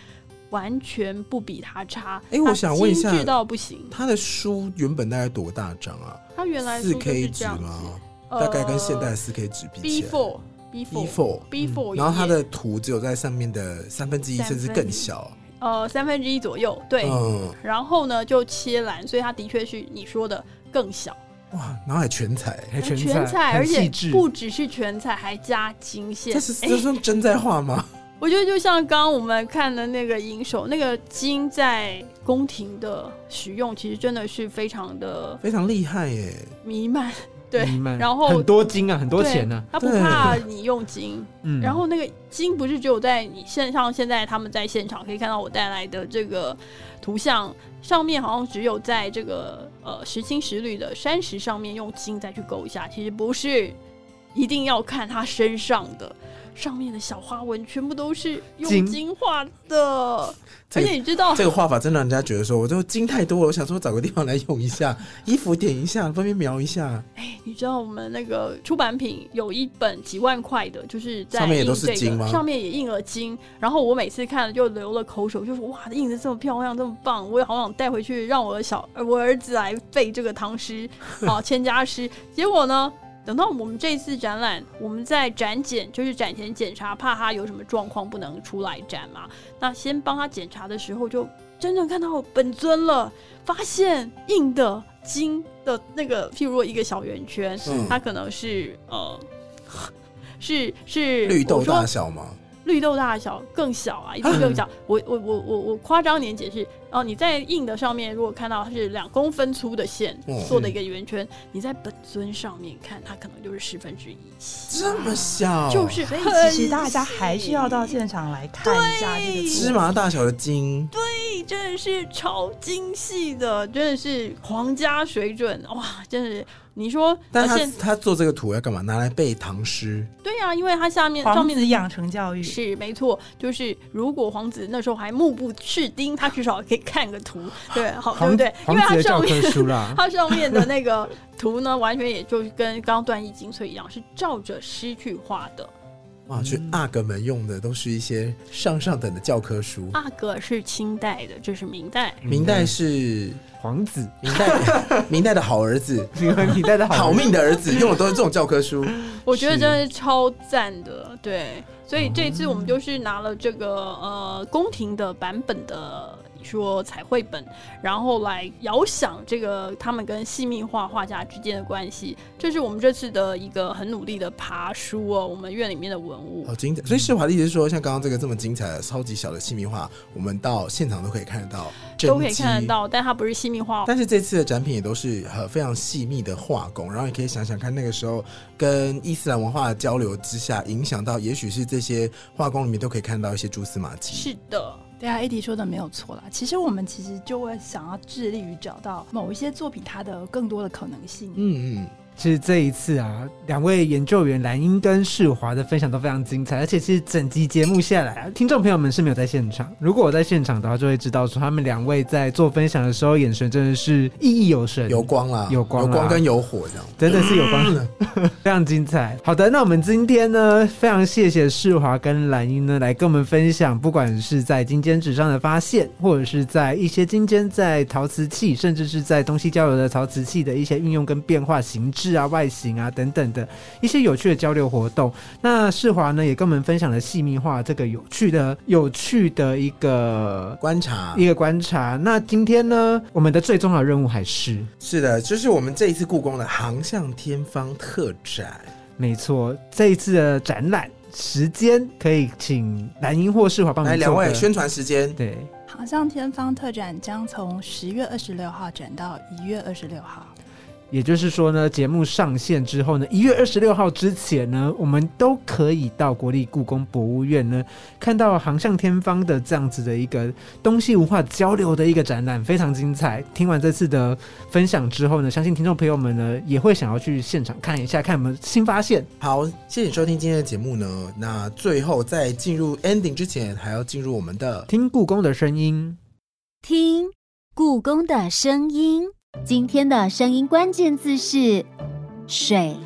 [SPEAKER 5] 完全不比它差。
[SPEAKER 2] 哎我想问一下
[SPEAKER 5] 它精致到不行。
[SPEAKER 2] 他的书原本大概多大张啊？
[SPEAKER 5] 他原来
[SPEAKER 2] 四 K
[SPEAKER 5] 这
[SPEAKER 2] 纸吗？
[SPEAKER 5] 呃
[SPEAKER 2] 大概跟现代四 K 纸比
[SPEAKER 5] B
[SPEAKER 2] 起来
[SPEAKER 5] four B
[SPEAKER 2] B
[SPEAKER 5] four four，B four，
[SPEAKER 2] 然后它的图只有在上面的三分之一，甚至更小。
[SPEAKER 5] 呃三分之一左右，对。
[SPEAKER 2] 嗯，
[SPEAKER 5] 然后呢就切蓝，所以它的确是你说的更小，
[SPEAKER 2] 哇，然后还全彩，
[SPEAKER 3] 还全
[SPEAKER 5] 全彩，而且不只是全彩，还加金线。
[SPEAKER 2] 这是
[SPEAKER 5] 哎
[SPEAKER 2] 这是真在画吗？
[SPEAKER 5] 我觉得就像刚刚我们看的那个银手，那个金在宫廷的使用，其实真的是非常的
[SPEAKER 2] 非常厉害耶！
[SPEAKER 5] 弥漫。对然后
[SPEAKER 3] 很多金啊，很多钱呢、
[SPEAKER 5] 他不怕你用金，
[SPEAKER 3] 嗯，
[SPEAKER 5] 然后那个金不是只有在你线上，现在他们在现场可以看到我带来的这个图像上面，好像只有在这个呃石青石绿的山石上面用金再去勾一下，其实不是，一定要看他身上的上面的小花纹，全部都是用
[SPEAKER 3] 金
[SPEAKER 5] 金画的，而且你知道
[SPEAKER 2] 这个画法真的让人家觉得说，我就金太多了，我想说找个地方来用一下，衣服点一下，方便描一下，
[SPEAKER 5] 哎，你知道我们那个出版品有一本几万块的，就是在
[SPEAKER 2] 上面也都是金吗
[SPEAKER 5] 上面也印了金。然后我每次看了就流了口水，就说哇，印的这么漂亮，这么棒，我也好想带回去让我的小呃我儿子来背这个唐诗啊 千家诗。结果呢？等到我们这次展览，我们在展检，就是展前检查，怕他有什么状况不能出来展嘛。那先帮他检查的时候，就真正看到本尊了，发现硬的金的那个，譬如说一个小圆圈，
[SPEAKER 2] 嗯
[SPEAKER 5] 它可能是呃，是是
[SPEAKER 2] 绿豆大小吗？
[SPEAKER 5] 绿豆大小更小啊，一定更小。我我我我我夸张点解释哦，你在硬的上面如果看到它是两公分粗的线
[SPEAKER 2] 嗯
[SPEAKER 5] 做的一个圆圈，你在本尊上面看，它可能就是十分之一，
[SPEAKER 2] 这么小，
[SPEAKER 5] 就是
[SPEAKER 6] 所以
[SPEAKER 5] 很
[SPEAKER 6] 其实大家还是要到现场来看一下这个
[SPEAKER 2] 芝麻大小的金，
[SPEAKER 5] 对，真的是超精细的，真的是皇家水准哇！真的是你说，
[SPEAKER 2] 但他他做这个图要干嘛？拿来背唐诗，
[SPEAKER 5] 对呀、因为他下面上面
[SPEAKER 6] 皇子养成教育。
[SPEAKER 5] 是没错，就是如果皇子那时候还目不识丁，他至少可以看个图，对，好，对不对？因
[SPEAKER 3] 皇
[SPEAKER 5] 为
[SPEAKER 3] 子的教
[SPEAKER 5] 它上面
[SPEAKER 3] 科书啦，
[SPEAKER 5] 它上面的那个图呢，完全也就是跟刚刚段义精粹一样，是照着诗去画的。
[SPEAKER 2] 哇，去阿哥们用的都是一些上上等的教科书。
[SPEAKER 5] 阿哥是清代的，这是明代。
[SPEAKER 2] 明代是
[SPEAKER 3] 皇子，
[SPEAKER 2] 明代明代的好儿子，
[SPEAKER 3] 因为你带的
[SPEAKER 2] 好命的儿子，用的都是这种教科书。
[SPEAKER 5] 我觉得真的是超赞的，对。所以这次我们就是拿了这个呃宫廷的版本的，你说彩绘本，然后来遥想这个他们跟细密画画家之间的关系。这是我们这次的一个很努力的爬书哦，我们院里面的文物。
[SPEAKER 2] 好精彩！所以世华的意思是说，像刚刚这个这么精彩的、超级小的细密画，我们到现场都可以看得到，
[SPEAKER 5] 都可以看得。到，但它不是细密画，
[SPEAKER 2] 但是这次的展品也都是呃非常细密的画工，然后你可以想想看，那个时候跟伊斯兰文化的交流之下，影响到也许是这些画工里面都可以看到一些蛛丝马迹。
[SPEAKER 5] 是的，
[SPEAKER 6] 对啊，AD 说的没有错啦。其实我们其实就会想要致力于找到某一些作品它的更多的可能性。
[SPEAKER 2] 嗯嗯，
[SPEAKER 3] 其实这一次啊，两位研究员蓝英跟世华的分享都非常精彩，而且其实整集节目下来啊，听众朋友们是没有在现场。如果我在现场的话，就会知道说他们两位在做分享的时候，眼神真的是熠熠有神，
[SPEAKER 2] 有光啦，
[SPEAKER 3] 有光
[SPEAKER 2] 有光跟有火这样。
[SPEAKER 3] 真的是有光的，非常精彩。好的，那我们今天呢，非常谢谢世华跟蓝英呢来跟我们分享，不管是在金尖纸上的发现，或者是在一些金尖在陶瓷器，甚至是在东西交流的陶瓷器的一些运用跟变化形制啊、外形啊等等的一些有趣的交流活动。那世华呢也跟我们分享了细密化这个有趣的、有趣的一个。
[SPEAKER 2] 观察
[SPEAKER 3] 一个观察。那今天呢，我们的最重要的任务还是
[SPEAKER 2] 是的，就是我们这一次故宫的航向天方特展。
[SPEAKER 3] 没错，这一次的展览时间可以请蓝英或世华帮我
[SPEAKER 2] 来，
[SPEAKER 3] 们
[SPEAKER 2] 两位宣传时间。
[SPEAKER 3] 对，
[SPEAKER 6] 航向天方特展将从十月二十六号展到一月二十六号。
[SPEAKER 3] 也就是说呢，节目上线之后呢，一月二十六号之前呢，我们都可以到国立故宫博物院呢，看到航向天方的这样子的一个东西文化交流的一个展览，非常精彩。听完这次的分享之后呢，相信听众朋友们呢也会想要去现场看一下，看有没有新发现。
[SPEAKER 2] 好，谢谢收听今天的节目呢。那最后在进入 ending 之前，还要进入我们的
[SPEAKER 3] 听故宫的声音，
[SPEAKER 4] 听故宫的声音。今天的声音关键字是水。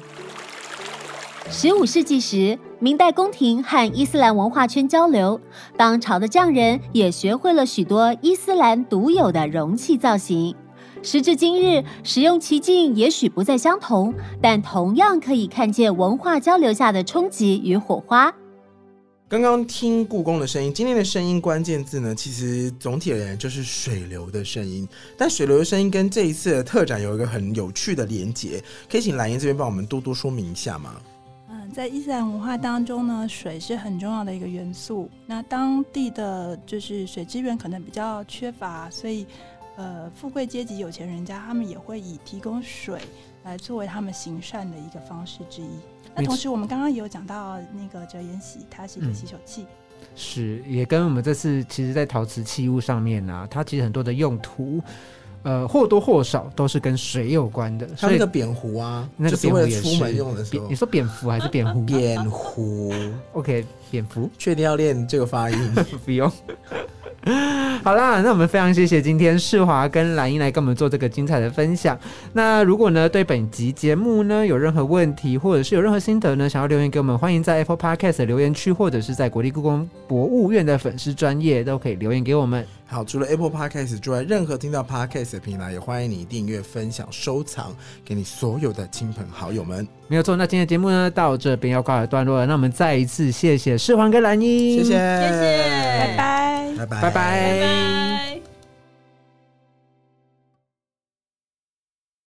[SPEAKER 4] 十五世纪时，明代宫廷和伊斯兰文化圈交流，当朝的匠人也学会了许多伊斯兰独有的容器造型。时至今日，使用奇境也许不再相同，但同样可以看见文化交流下的冲击与火花。
[SPEAKER 2] 刚刚听故宫的声音，今天的声音关键字呢，其实总体而言就是水流的声音。但水流的声音跟这一次的特展有一个很有趣的连结，可以请蓝燕这边帮我们多多说明一下吗？
[SPEAKER 6] 嗯，在伊斯兰文化当中呢，水是很重要的一个元素。那当地的就是水资源可能比较缺乏，所以呃富贵阶级、有钱人家，他们也会以提供水来作为他们行善的一个方式之一。那同时，我们刚刚也有讲到那个折颜洗，它是一个
[SPEAKER 3] 嗯
[SPEAKER 6] 洗手器，
[SPEAKER 3] 是，也跟我们这次其实，在陶瓷器物上面呢、它其实很多的用途，呃，或多或少都是跟水有关的。所以
[SPEAKER 2] 像那个扁壶啊，
[SPEAKER 3] 那个
[SPEAKER 2] 就是为了
[SPEAKER 3] 蝙蝠也是
[SPEAKER 2] 出门用的时候
[SPEAKER 3] 你。说蝙蝠还是蝙蝠？
[SPEAKER 2] 扁壶
[SPEAKER 3] ，OK，蝙蝠
[SPEAKER 2] 确定要练这个发音？
[SPEAKER 3] 不用。好啦，那我们非常谢谢今天世华跟兰英来跟我们做这个精彩的分享。那如果呢对本集节目呢有任何问题，或者是有任何心得呢，想要留言给我们，欢迎在 Apple Podcast 的留言区，或者是在国立故宫博物院的粉丝专业都可以留言给我们。
[SPEAKER 2] 好，除了 Apple Podcast 之外，任何听到 Podcast 的平台，也欢迎你订阅、分享、收藏给你所有的亲朋好友们。
[SPEAKER 3] 没有错，那今天的节目呢到这边要告一段落了。那我们再一次谢谢世华跟蓝英，
[SPEAKER 2] 谢谢，
[SPEAKER 5] 谢谢
[SPEAKER 6] 拜拜。
[SPEAKER 2] 拜拜，
[SPEAKER 3] 拜拜
[SPEAKER 5] 拜拜。